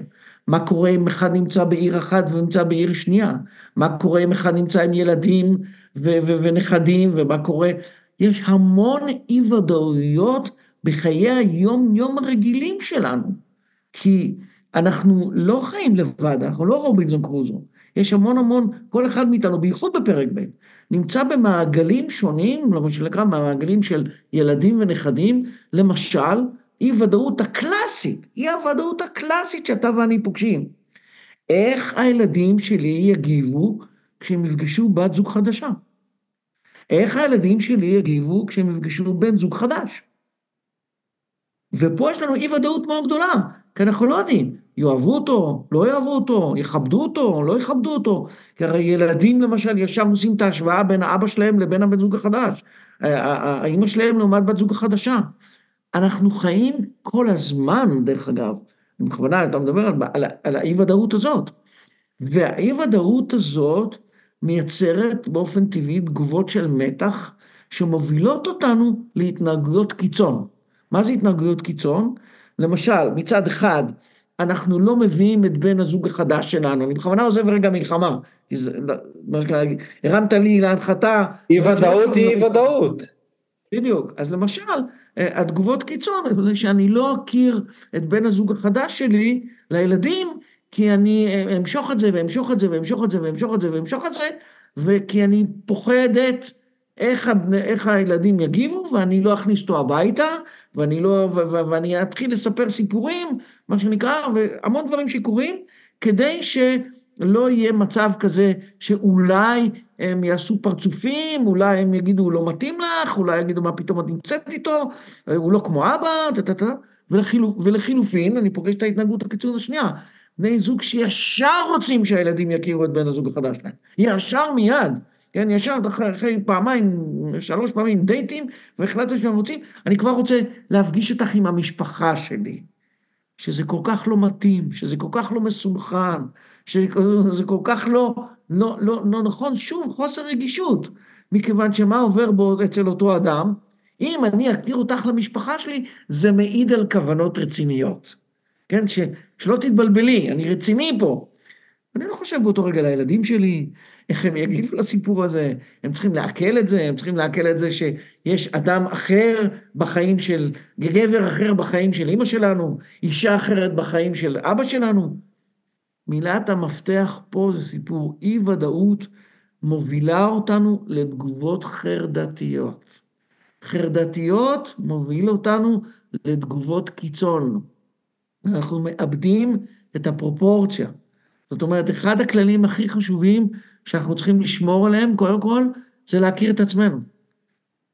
מה קורה אם אחד נמצא בעיר אחת ונמצא בעיר שנייה? מה קורה אם אחד נמצא עם ילדים ו- ו- ונכדים, ומה קורה... יש המון אי ודאויות בחיי היום-יום הרגילים שלנו, כי אנחנו לא חיים לבד, אנחנו לא רובינזון קרוזו, יש המון המון, כל אחד מאיתנו, בייחוד בפרק ב', נמצא במעגלים שונים, למה שנקרא מעגלים של ילדים ונכדים, למשל, אי ודאות הקלאסית, אי הוודאות הקלאסית שאתה ואני פוגשים. איך הילדים שלי יגיבו כשהם יפגשו בת זוג חדשה? איך הילדים שלי יגיבו כשהם יפגשו בן זוג חדש? ופה יש לנו אי ודאות מאוד גדולה, כי אנחנו לא יודעים, יאהבו אותו, לא יאהבו אותו, יכבדו אותו, לא יכבדו אותו. כי הרי ילדים למשל ישר עושים את ההשוואה בין האבא שלהם לבין הבן זוג החדש, האימא שלהם לעומת בת זוג החדשה. אנחנו חיים כל הזמן, דרך אגב, בכוונה אתה מדבר על, על, על האי ודאות הזאת. והאי ודאות הזאת מייצרת באופן טבעי תגובות של מתח שמובילות אותנו להתנהגויות קיצון. מה זה התנהגויות קיצון? למשל, מצד אחד, אנחנו לא מביאים את בן הזוג החדש שלנו. אני בכוונה עוזב רגע מלחמה. הרמת לי להנחתה. אי ודאות היא אי ודאות. בדיוק. אז למשל, התגובות קיצון, זה שאני לא אכיר את בן הזוג החדש שלי לילדים, כי אני אמשוך את זה ואמשוך את זה ואמשוך את זה ואמשוך את זה ואמשוך את זה, וכי אני פוחדת איך, איך הילדים יגיבו, ואני לא אכניס אותו הביתה, ואני לא, ו, ו, ואני אתחיל לספר סיפורים, מה שנקרא, והמון דברים שקורים, כדי שלא יהיה מצב כזה שאולי הם יעשו פרצופים, אולי הם יגידו הוא לא מתאים לך, אולי יגידו מה פתאום את נמצאת איתו, הוא לא כמו אבא, ולחילופ, ולחילופין, אני פוגש את ההתנהגות הקיצון השנייה, בני זוג שישר רוצים שהילדים יכירו את בן הזוג החדש שלהם, ישר מיד. כן, ישר אחרי, פעמיים, שלוש פעמים דייטים, והחלטתי שאני רוצים, אני כבר רוצה להפגיש אותך עם המשפחה שלי. שזה כל כך לא מתאים, שזה כל כך לא מסונכרן, שזה כל כך לא, לא, לא, לא נכון, שוב, חוסר רגישות. מכיוון שמה עובר בו אצל אותו אדם, אם אני אכיר אותך למשפחה שלי, זה מעיד על כוונות רציניות. כן, ש, שלא תתבלבלי, אני רציני פה. אני לא חושב באותו רגע לילדים שלי, איך הם יגיבו לסיפור הזה, הם צריכים לעכל את זה, הם צריכים לעכל את זה שיש אדם אחר בחיים של, גבר אחר בחיים של אמא שלנו, אישה אחרת בחיים של אבא שלנו. מילת המפתח פה זה סיפור אי ודאות מובילה אותנו לתגובות חרדתיות. חרדתיות מוביל אותנו לתגובות קיצון. אנחנו מאבדים את הפרופורציה. זאת אומרת, אחד הכללים הכי חשובים שאנחנו צריכים לשמור עליהם, קודם כל, זה להכיר את עצמנו.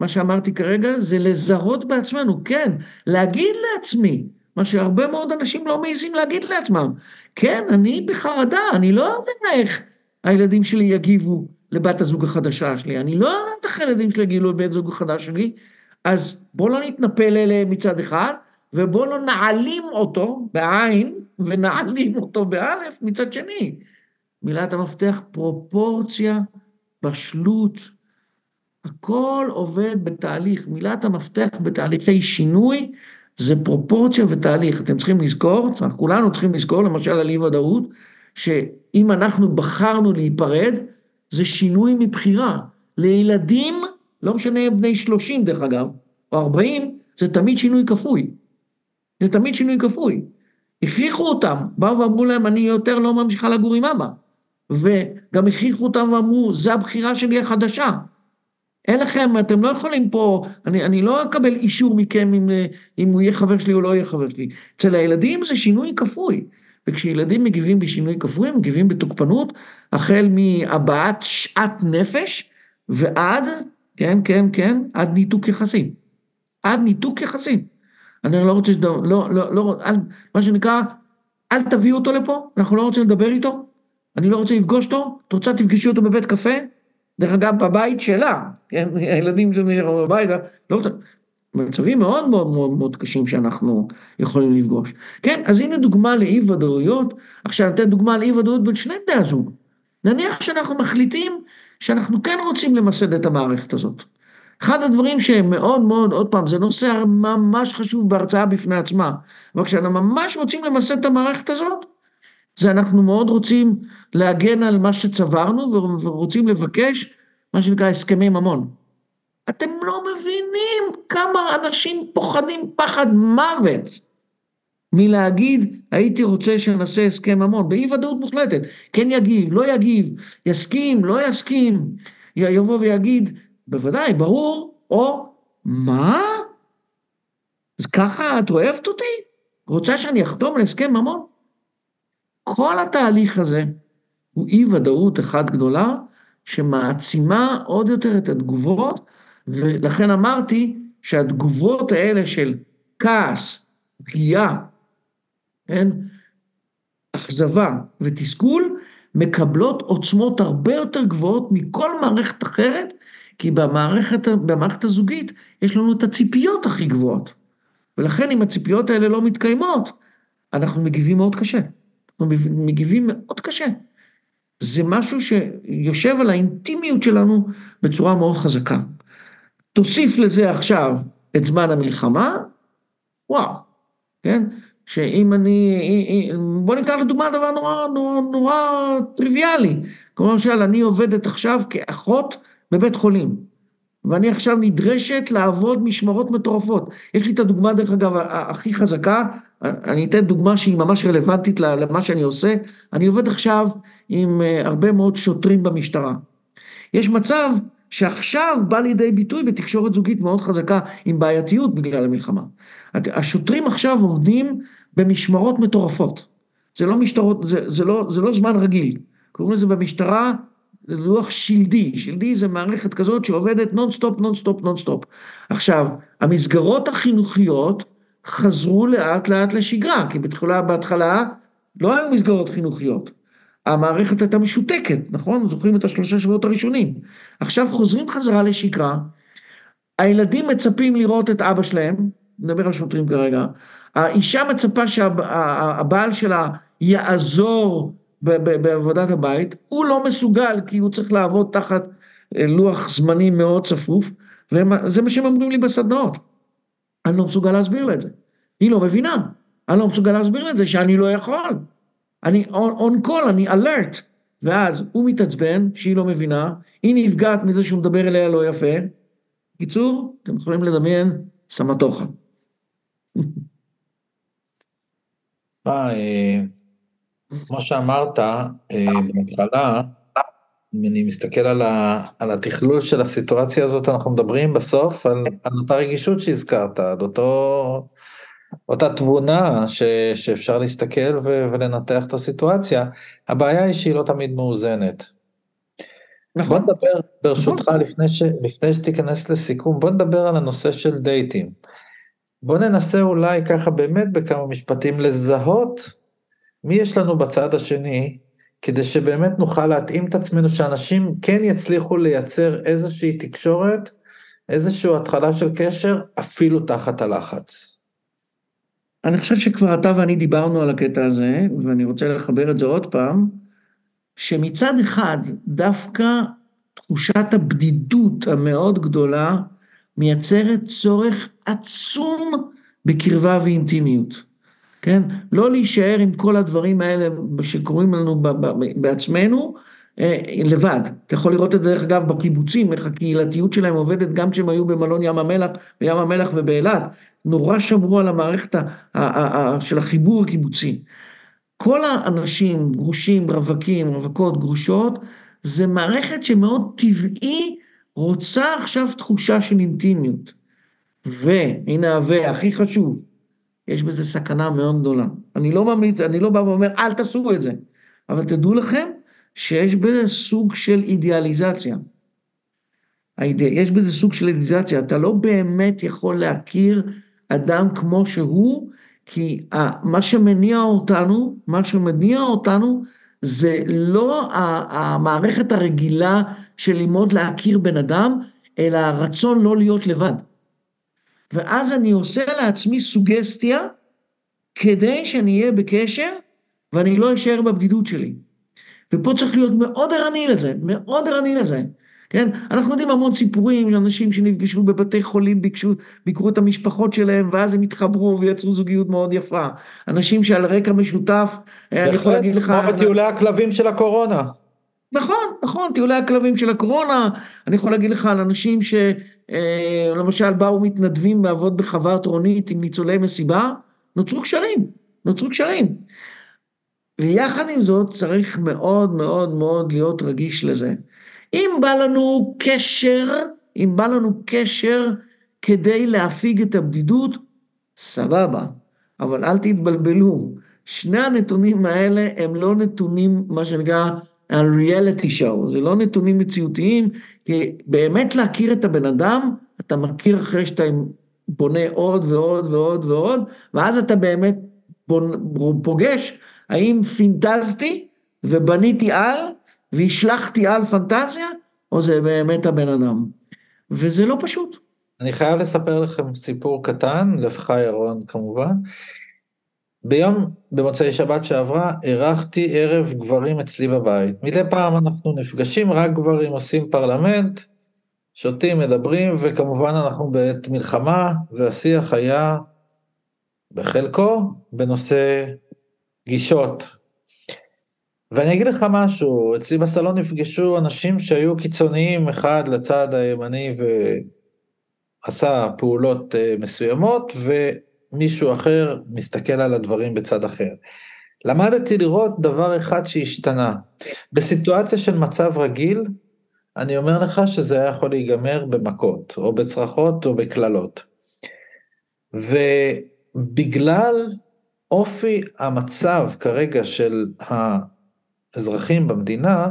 מה שאמרתי כרגע זה לזהות בעצמנו, כן, להגיד לעצמי, מה שהרבה מאוד אנשים לא מעזים להגיד לעצמם. כן, אני בחרדה, אני לא יודע איך הילדים שלי יגיבו לבת הזוג החדשה שלי, אני לא יודע איך הילדים שלי יגיבו לבת זוג החדש שלי, אז בואו לא נתנפל אליהם מצד אחד, ובואו לא נעלים אותו בעין, ונעלים אותו באלף מצד שני. מילת המפתח פרופורציה, בשלות, הכל עובד בתהליך. מילת המפתח בתהליכי שינוי זה פרופורציה ותהליך. אתם צריכים לזכור, כולנו צריכים לזכור, למשל על אי ודאות, שאם אנחנו בחרנו להיפרד, זה שינוי מבחירה. לילדים, לא משנה בני 30 דרך אגב, או 40, זה תמיד שינוי כפוי. זה תמיד שינוי כפוי. הכריחו אותם, באו ואמרו להם, אני יותר לא ממשיכה לגור עם אבא. וגם הכריחו אותם ואמרו, זה הבחירה שלי החדשה. אין לכם, אתם לא יכולים פה, אני, אני לא אקבל אישור מכם אם, אם הוא יהיה חבר שלי או לא יהיה חבר שלי. אצל הילדים זה שינוי כפוי. וכשילדים מגיבים בשינוי כפוי, הם מגיבים בתוקפנות, החל מהבעת שאט נפש ועד, כן, כן, כן, עד ניתוק יחסים. עד ניתוק יחסים. אני לא רוצה, לא, לא, לא, לא, אל, מה שנקרא, אל תביאו אותו לפה, אנחנו לא רוצים לדבר איתו, אני לא רוצה לפגוש אותו, את רוצה תפגשי אותו בבית קפה, דרך אגב בבית שלה, כן, הילדים שלנו בבית, לא רוצה, מצבים מאוד מאוד מאוד מאוד קשים שאנחנו יכולים לפגוש. כן, אז הנה דוגמה לאי ודאויות, עכשיו אתן דוגמה לאי ודאות בין שני בני הזוג. נניח שאנחנו מחליטים שאנחנו כן רוצים למסד את המערכת הזאת. אחד הדברים שהם מאוד מאוד, עוד פעם, זה נושא ממש חשוב בהרצאה בפני עצמה, אבל כשאנחנו ממש רוצים למסד את המערכת הזאת, זה אנחנו מאוד רוצים להגן על מה שצברנו ורוצים לבקש מה שנקרא הסכמי ממון. אתם לא מבינים כמה אנשים פוחדים פחד מוות מלהגיד הייתי רוצה שנעשה הסכם ממון, באי ודאות מוחלטת, כן יגיב, לא יגיב, יסכים, לא יסכים, יבוא ויגיד בוודאי, ברור, או מה? אז ככה את אוהבת אותי? רוצה שאני אחתום על הסכם ממון? כל התהליך הזה הוא אי ודאות אחת גדולה, שמעצימה עוד יותר את התגובות, ולכן אמרתי שהתגובות האלה של כעס, פגיעה, כן, אכזבה ותסכול, מקבלות עוצמות הרבה יותר גבוהות מכל מערכת אחרת, כי במערכת, במערכת הזוגית יש לנו את הציפיות הכי גבוהות. ולכן אם הציפיות האלה לא מתקיימות, אנחנו מגיבים מאוד קשה. אנחנו מגיבים מאוד קשה. זה משהו שיושב על האינטימיות שלנו בצורה מאוד חזקה. תוסיף לזה עכשיו את זמן המלחמה, וואו, כן? שאם אני, בוא ניקח לדוגמה דבר נורא, נורא, נורא טריוויאלי. כמו למשל, אני עובדת עכשיו כאחות בבית חולים, ואני עכשיו נדרשת לעבוד משמרות מטורפות. יש לי את הדוגמה, דרך אגב, הכי חזקה, אני אתן דוגמה שהיא ממש רלוונטית למה שאני עושה. אני עובד עכשיו עם אה, הרבה מאוד שוטרים במשטרה. יש מצב שעכשיו בא לידי ביטוי בתקשורת זוגית מאוד חזקה עם בעייתיות בגלל המלחמה. השוטרים עכשיו עובדים במשמרות מטורפות. זה לא משמרות, זה, זה, לא, זה לא זמן רגיל. קוראים לזה במשטרה לוח שלדי. שלדי זה מערכת כזאת שעובדת nonstop, nonstop, nonstop. עכשיו, המסגרות החינוכיות חזרו לאט לאט לשגרה, כי בתחילה, בהתחלה לא היו מסגרות חינוכיות. המערכת הייתה משותקת, נכון? זוכרים את השלושה שבועות הראשונים. עכשיו חוזרים חזרה לשגרה, הילדים מצפים לראות את אבא שלהם, נדבר על שוטרים כרגע, האישה מצפה שהבעל שלה יעזור בעבודת הבית, הוא לא מסוגל כי הוא צריך לעבוד תחת אה, לוח זמנים מאוד צפוף, וזה מה שהם אומרים לי בסדנאות. אני לא מסוגל להסביר לה את זה. היא לא מבינה. אני לא מסוגל להסביר לה את זה שאני לא יכול. אני on call, אני alert. ואז הוא מתעצבן שהיא לא מבינה, היא נפגעת מזה שהוא מדבר אליה לא יפה. בקיצור, אתם יכולים לדמיין סמטוחה. כמו שאמרת אה, בהתחלה, אם אני מסתכל על, ה, על התכלול של הסיטואציה הזאת, אנחנו מדברים בסוף על, על אותה רגישות שהזכרת, על אותו, אותה תבונה ש, שאפשר להסתכל ו, ולנתח את הסיטואציה. הבעיה היא שהיא לא תמיד מאוזנת. נכון. בוא נדבר, ברשותך, נכון. לפני, ש, לפני שתיכנס לסיכום, בוא נדבר על הנושא של דייטים. בוא ננסה אולי ככה באמת בכמה משפטים לזהות מי יש לנו בצד השני, כדי שבאמת נוכל להתאים את עצמנו שאנשים כן יצליחו לייצר איזושהי תקשורת, איזושהי התחלה של קשר, אפילו תחת הלחץ. אני חושב שכבר אתה ואני דיברנו על הקטע הזה, ואני רוצה לחבר את זה עוד פעם, שמצד אחד, דווקא תחושת הבדידות המאוד גדולה מייצרת צורך עצום בקרבה ואינטימיות. כן? לא להישאר עם כל הדברים האלה שקורים לנו בעצמנו, אה, לבד. אתה יכול לראות את זה דרך אגב בקיבוצים, איך הקהילתיות שלהם עובדת גם כשהם היו במלון ים המלח, בים המלח ובאילת. נורא שמרו על המערכת של החיבור הקיבוצי. כל האנשים, גרושים, רווקים, רווקות, גרושות, זה מערכת שמאוד טבעי רוצה עכשיו תחושה של אינטימיות. והנה והכי חשוב, יש בזה סכנה מאוד גדולה. אני לא ממליץ, אני לא בא ואומר, אל תעשו את זה, אבל תדעו לכם שיש בזה סוג של אידיאליזציה. יש בזה סוג של אידיאליזציה, אתה לא באמת יכול להכיר אדם כמו שהוא, כי מה שמניע אותנו, מה שמניע אותנו, זה לא המערכת הרגילה של ללמוד להכיר בן אדם, אלא הרצון לא להיות לבד. ואז אני עושה לעצמי סוגסטיה כדי שאני אהיה בקשר ואני לא אשאר בבדידות שלי. ופה צריך להיות מאוד ערני לזה, מאוד ערני לזה. כן? אנחנו יודעים המון סיפורים של אנשים שנפגשו בבתי חולים, ביקשו, ביקרו את המשפחות שלהם, ואז הם התחברו ויצרו זוגיות מאוד יפה. אנשים שעל רקע משותף, אה, אני יכול להגיד לך... כמו בטיולי הכלבים של הקורונה. נכון, נכון, טיולי הכלבים של הקורונה, אני יכול להגיד לך על אנשים שלמשל אה, באו מתנדבים לעבוד בחווה עטרונית עם ניצולי מסיבה, נוצרו קשרים, נוצרו קשרים. ויחד עם זאת צריך מאוד מאוד מאוד להיות רגיש לזה. אם בא לנו קשר, אם בא לנו קשר כדי להפיג את הבדידות, סבבה, אבל אל תתבלבלו, שני הנתונים האלה הם לא נתונים, מה שנקרא, על ריאליטי שואו, זה לא נתונים מציאותיים, כי באמת להכיר את הבן אדם, אתה מכיר אחרי שאתה בונה עוד ועוד ועוד ועוד, ואז אתה באמת פוגש האם פינטזתי ובניתי על והשלכתי על פנטזיה, או זה באמת הבן אדם. וזה לא פשוט. אני חייב לספר לכם סיפור קטן, לך ירון כמובן. ביום, במוצאי שבת שעברה, אירחתי ערב גברים אצלי בבית. מדי פעם אנחנו נפגשים, רק גברים עושים פרלמנט, שותים, מדברים, וכמובן אנחנו בעת מלחמה, והשיח היה בחלקו בנושא גישות. ואני אגיד לך משהו, אצלי בסלון נפגשו אנשים שהיו קיצוניים אחד לצד הימני ועשה פעולות אה, מסוימות, ומישהו אחר מסתכל על הדברים בצד אחר. למדתי לראות דבר אחד שהשתנה. בסיטואציה של מצב רגיל, אני אומר לך שזה היה יכול להיגמר במכות, או בצרחות, או בקללות. ובגלל אופי המצב כרגע של האזרחים במדינה,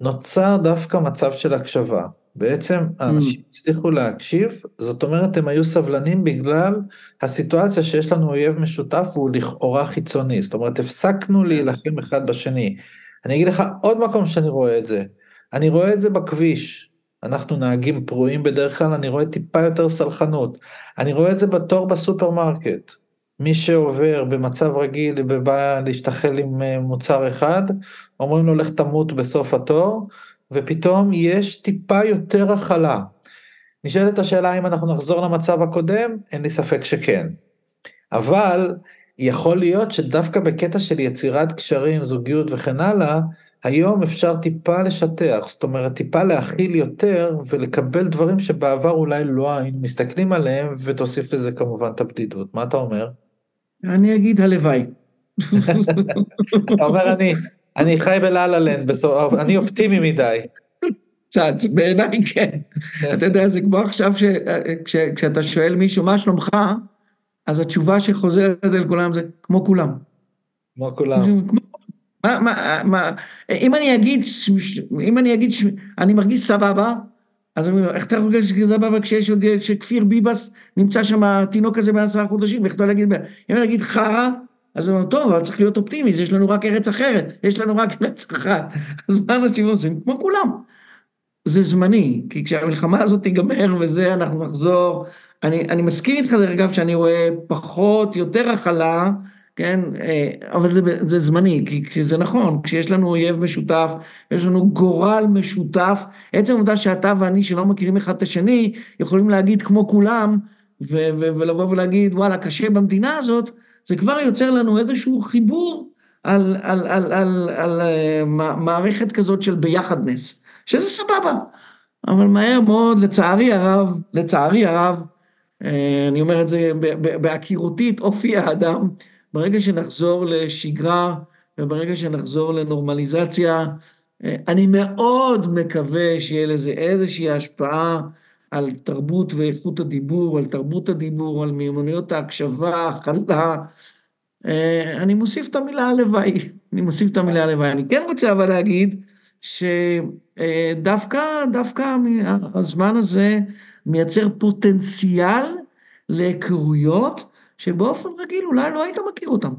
נוצר דווקא מצב של הקשבה. בעצם האנשים mm. הצליחו להקשיב, זאת אומרת הם היו סבלנים בגלל הסיטואציה שיש לנו אויב משותף והוא לכאורה חיצוני, זאת אומרת הפסקנו כן. להילחם אחד בשני. אני אגיד לך עוד מקום שאני רואה את זה, אני רואה את זה בכביש, אנחנו נהגים פרועים בדרך כלל, אני רואה טיפה יותר סלחנות, אני רואה את זה בתור בסופרמרקט, מי שעובר במצב רגיל ובא להשתחל עם אה, מוצר אחד, אומרים לו לך תמות בסוף התור, ופתאום יש טיפה יותר הכלה. נשאלת השאלה אם אנחנו נחזור למצב הקודם, אין לי ספק שכן. אבל יכול להיות שדווקא בקטע של יצירת קשרים, זוגיות וכן הלאה, היום אפשר טיפה לשטח, זאת אומרת טיפה להכיל יותר ולקבל דברים שבעבר אולי לא היינו מסתכלים עליהם, ותוסיף לזה כמובן את הבדידות. מה אתה אומר? אני אגיד הלוואי. אתה אומר אני, אני חי בלה לנד, אני אופטימי מדי. קצת, בעיניי כן. אתה יודע, זה כמו עכשיו כשאתה שואל מישהו, מה שלומך? אז התשובה שחוזרת לכולם זה, כמו כולם. כמו כולם. מה, מה, מה, אם אני אגיד, אם אני אגיד, אני מרגיש סבבה, אז אני אומר, איך אתה מרגיש סבבה כשיש עוד, שכפיר ביבס נמצא שם, התינוק הזה בעשרה חודשים, ואיך אתה להגיד, אם אני אגיד חרא, אז הוא אומר, טוב, אבל צריך להיות אופטימי, יש לנו רק ארץ אחרת, יש לנו רק ארץ אחת. אז מה אנשים עושים? כמו כולם. זה זמני, כי כשהמלחמה הזאת תיגמר וזה, אנחנו נחזור. אני, אני מסכים איתך, דרך אגב, שאני רואה פחות, יותר הכלה, כן, אה, אבל זה, זה זמני, כי, כי זה נכון, כשיש לנו אויב משותף, יש לנו גורל משותף, עצם העובדה שאתה ואני שלא מכירים אחד את השני, יכולים להגיד כמו כולם, ו, ו, ולבוא ולהגיד, וואלה, קשה במדינה הזאת, זה כבר יוצר לנו איזשהו חיבור על, על, על, על, על, על אה, מערכת כזאת של ביחדנס, שזה סבבה. אבל מהר מאוד, לצערי הרב, לצערי הרב, אה, אני אומר את זה בהכירותי את אופי האדם, ברגע שנחזור לשגרה וברגע שנחזור לנורמליזציה, אה, אני מאוד מקווה שיהיה לזה איזושהי השפעה על תרבות ואיכות הדיבור, על תרבות הדיבור, על מיומנויות ההקשבה, הכלה. אה, אני מוסיף את המילה הלוואי, אני מוסיף את המילה הלוואי. אני כן רוצה אבל להגיד שדווקא, דווקא הזמן הזה מייצר פוטנציאל להיכרויות שבאופן רגיל אולי לא היית מכיר אותם.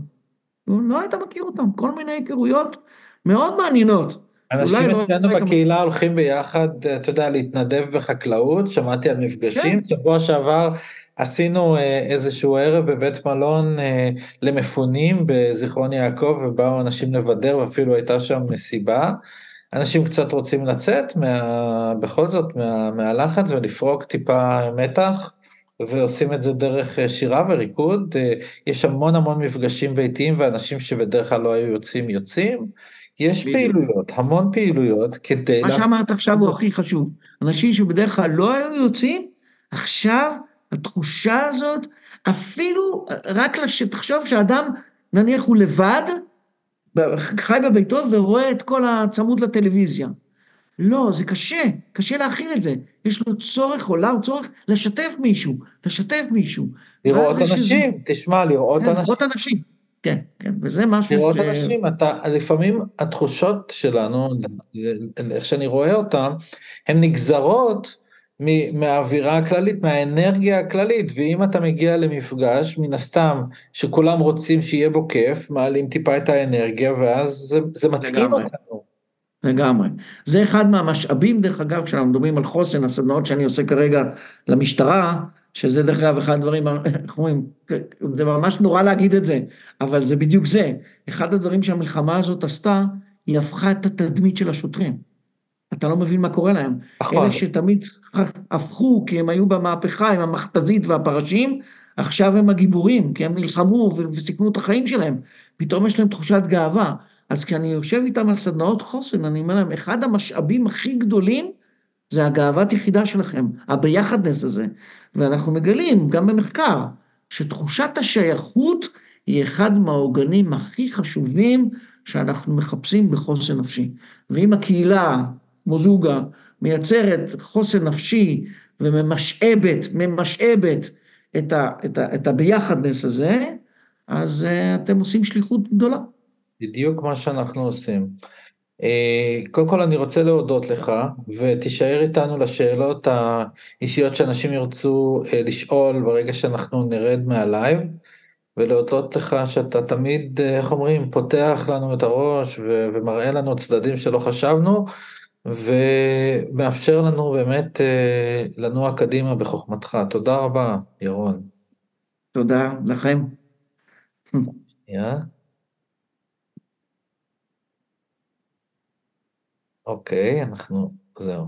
לא היית מכיר אותם, כל מיני היכרויות מאוד מעניינות. אנשים לא אצלנו לא בקהילה הולכים ביחד, אתה יודע, להתנדב בחקלאות, שמעתי על מפגשים, כן. שבוע שעבר עשינו אה, איזשהו ערב בבית מלון אה, למפונים בזיכרון יעקב, ובאו אנשים לבדר, ואפילו הייתה שם מסיבה. אנשים קצת רוצים לצאת מה, בכל זאת מה, מהלחץ ולפרוק טיפה מתח. ועושים את זה דרך אה, שירה וריקוד, יש המון המון מפגשים ביתיים ואנשים שבדרך כלל לא היו יוצאים יוצאים, יש בדיוק. פעילויות, המון פעילויות כדי... מה שאמרת עכשיו הוא הכי חשוב. אנשים שבדרך כלל לא היו יוצאים, עכשיו התחושה הזאת, אפילו רק שתחשוב שאדם, נניח הוא לבד, חי בביתו ורואה את כל הצמוד לטלוויזיה. לא, זה קשה, קשה להכיל את זה. יש לו צורך, או לה צורך לשתף מישהו, לשתף מישהו. לראות אנשים, שזה... תשמע, לראות כן, אנשים. לראות אנשים. כן, כן, וזה משהו לראות ש... אנשים, אתה, לפעמים התחושות שלנו, איך שאני רואה אותן, הן נגזרות מהאווירה הכללית, מהאנרגיה הכללית, ואם אתה מגיע למפגש, מן הסתם, שכולם רוצים שיהיה בו כיף, מעלים טיפה את האנרגיה, ואז זה, זה מתאים אותנו. לגמרי. זה אחד מהמשאבים, דרך אגב, כשאנחנו מדברים על חוסן, הסדנאות שאני עושה כרגע למשטרה, שזה דרך אגב אחד הדברים, איך אומרים, זה ממש נורא להגיד את זה, אבל זה בדיוק זה. אחד הדברים שהמלחמה הזאת עשתה, היא הפכה את התדמית של השוטרים. אתה לא מבין מה קורה להם. נכון. אלה שתמיד הפכו, כי הם היו במהפכה עם המכתזית והפרשים, עכשיו הם הגיבורים, כי הם נלחמו וסיכנו את החיים שלהם. פתאום יש להם תחושת גאווה. אז כשאני יושב איתם על סדנאות חוסן, אני אומר להם, אחד המשאבים הכי גדולים זה הגאוות יחידה שלכם, הביחדנס הזה. ואנחנו מגלים, גם במחקר, שתחושת השייכות היא אחד מהעוגנים הכי חשובים שאנחנו מחפשים בחוסן נפשי. ואם הקהילה, כמו זוגה, מייצרת חוסן נפשי וממשאבת, ממשאבת את, ה, את, ה, את הביחדנס הזה, אז אה, אתם עושים שליחות גדולה. בדיוק מה שאנחנו עושים. אה, קודם כל אני רוצה להודות לך ותישאר איתנו לשאלות האישיות שאנשים ירצו אה, לשאול ברגע שאנחנו נרד מה live ולהודות לך שאתה תמיד, אה, איך אומרים, פותח לנו את הראש ומראה לנו צדדים שלא חשבנו ומאפשר לנו באמת לנוע קדימה בחוכמתך. תודה רבה, ירון. תודה לכם. Yeah. אוקיי, אנחנו, זהו.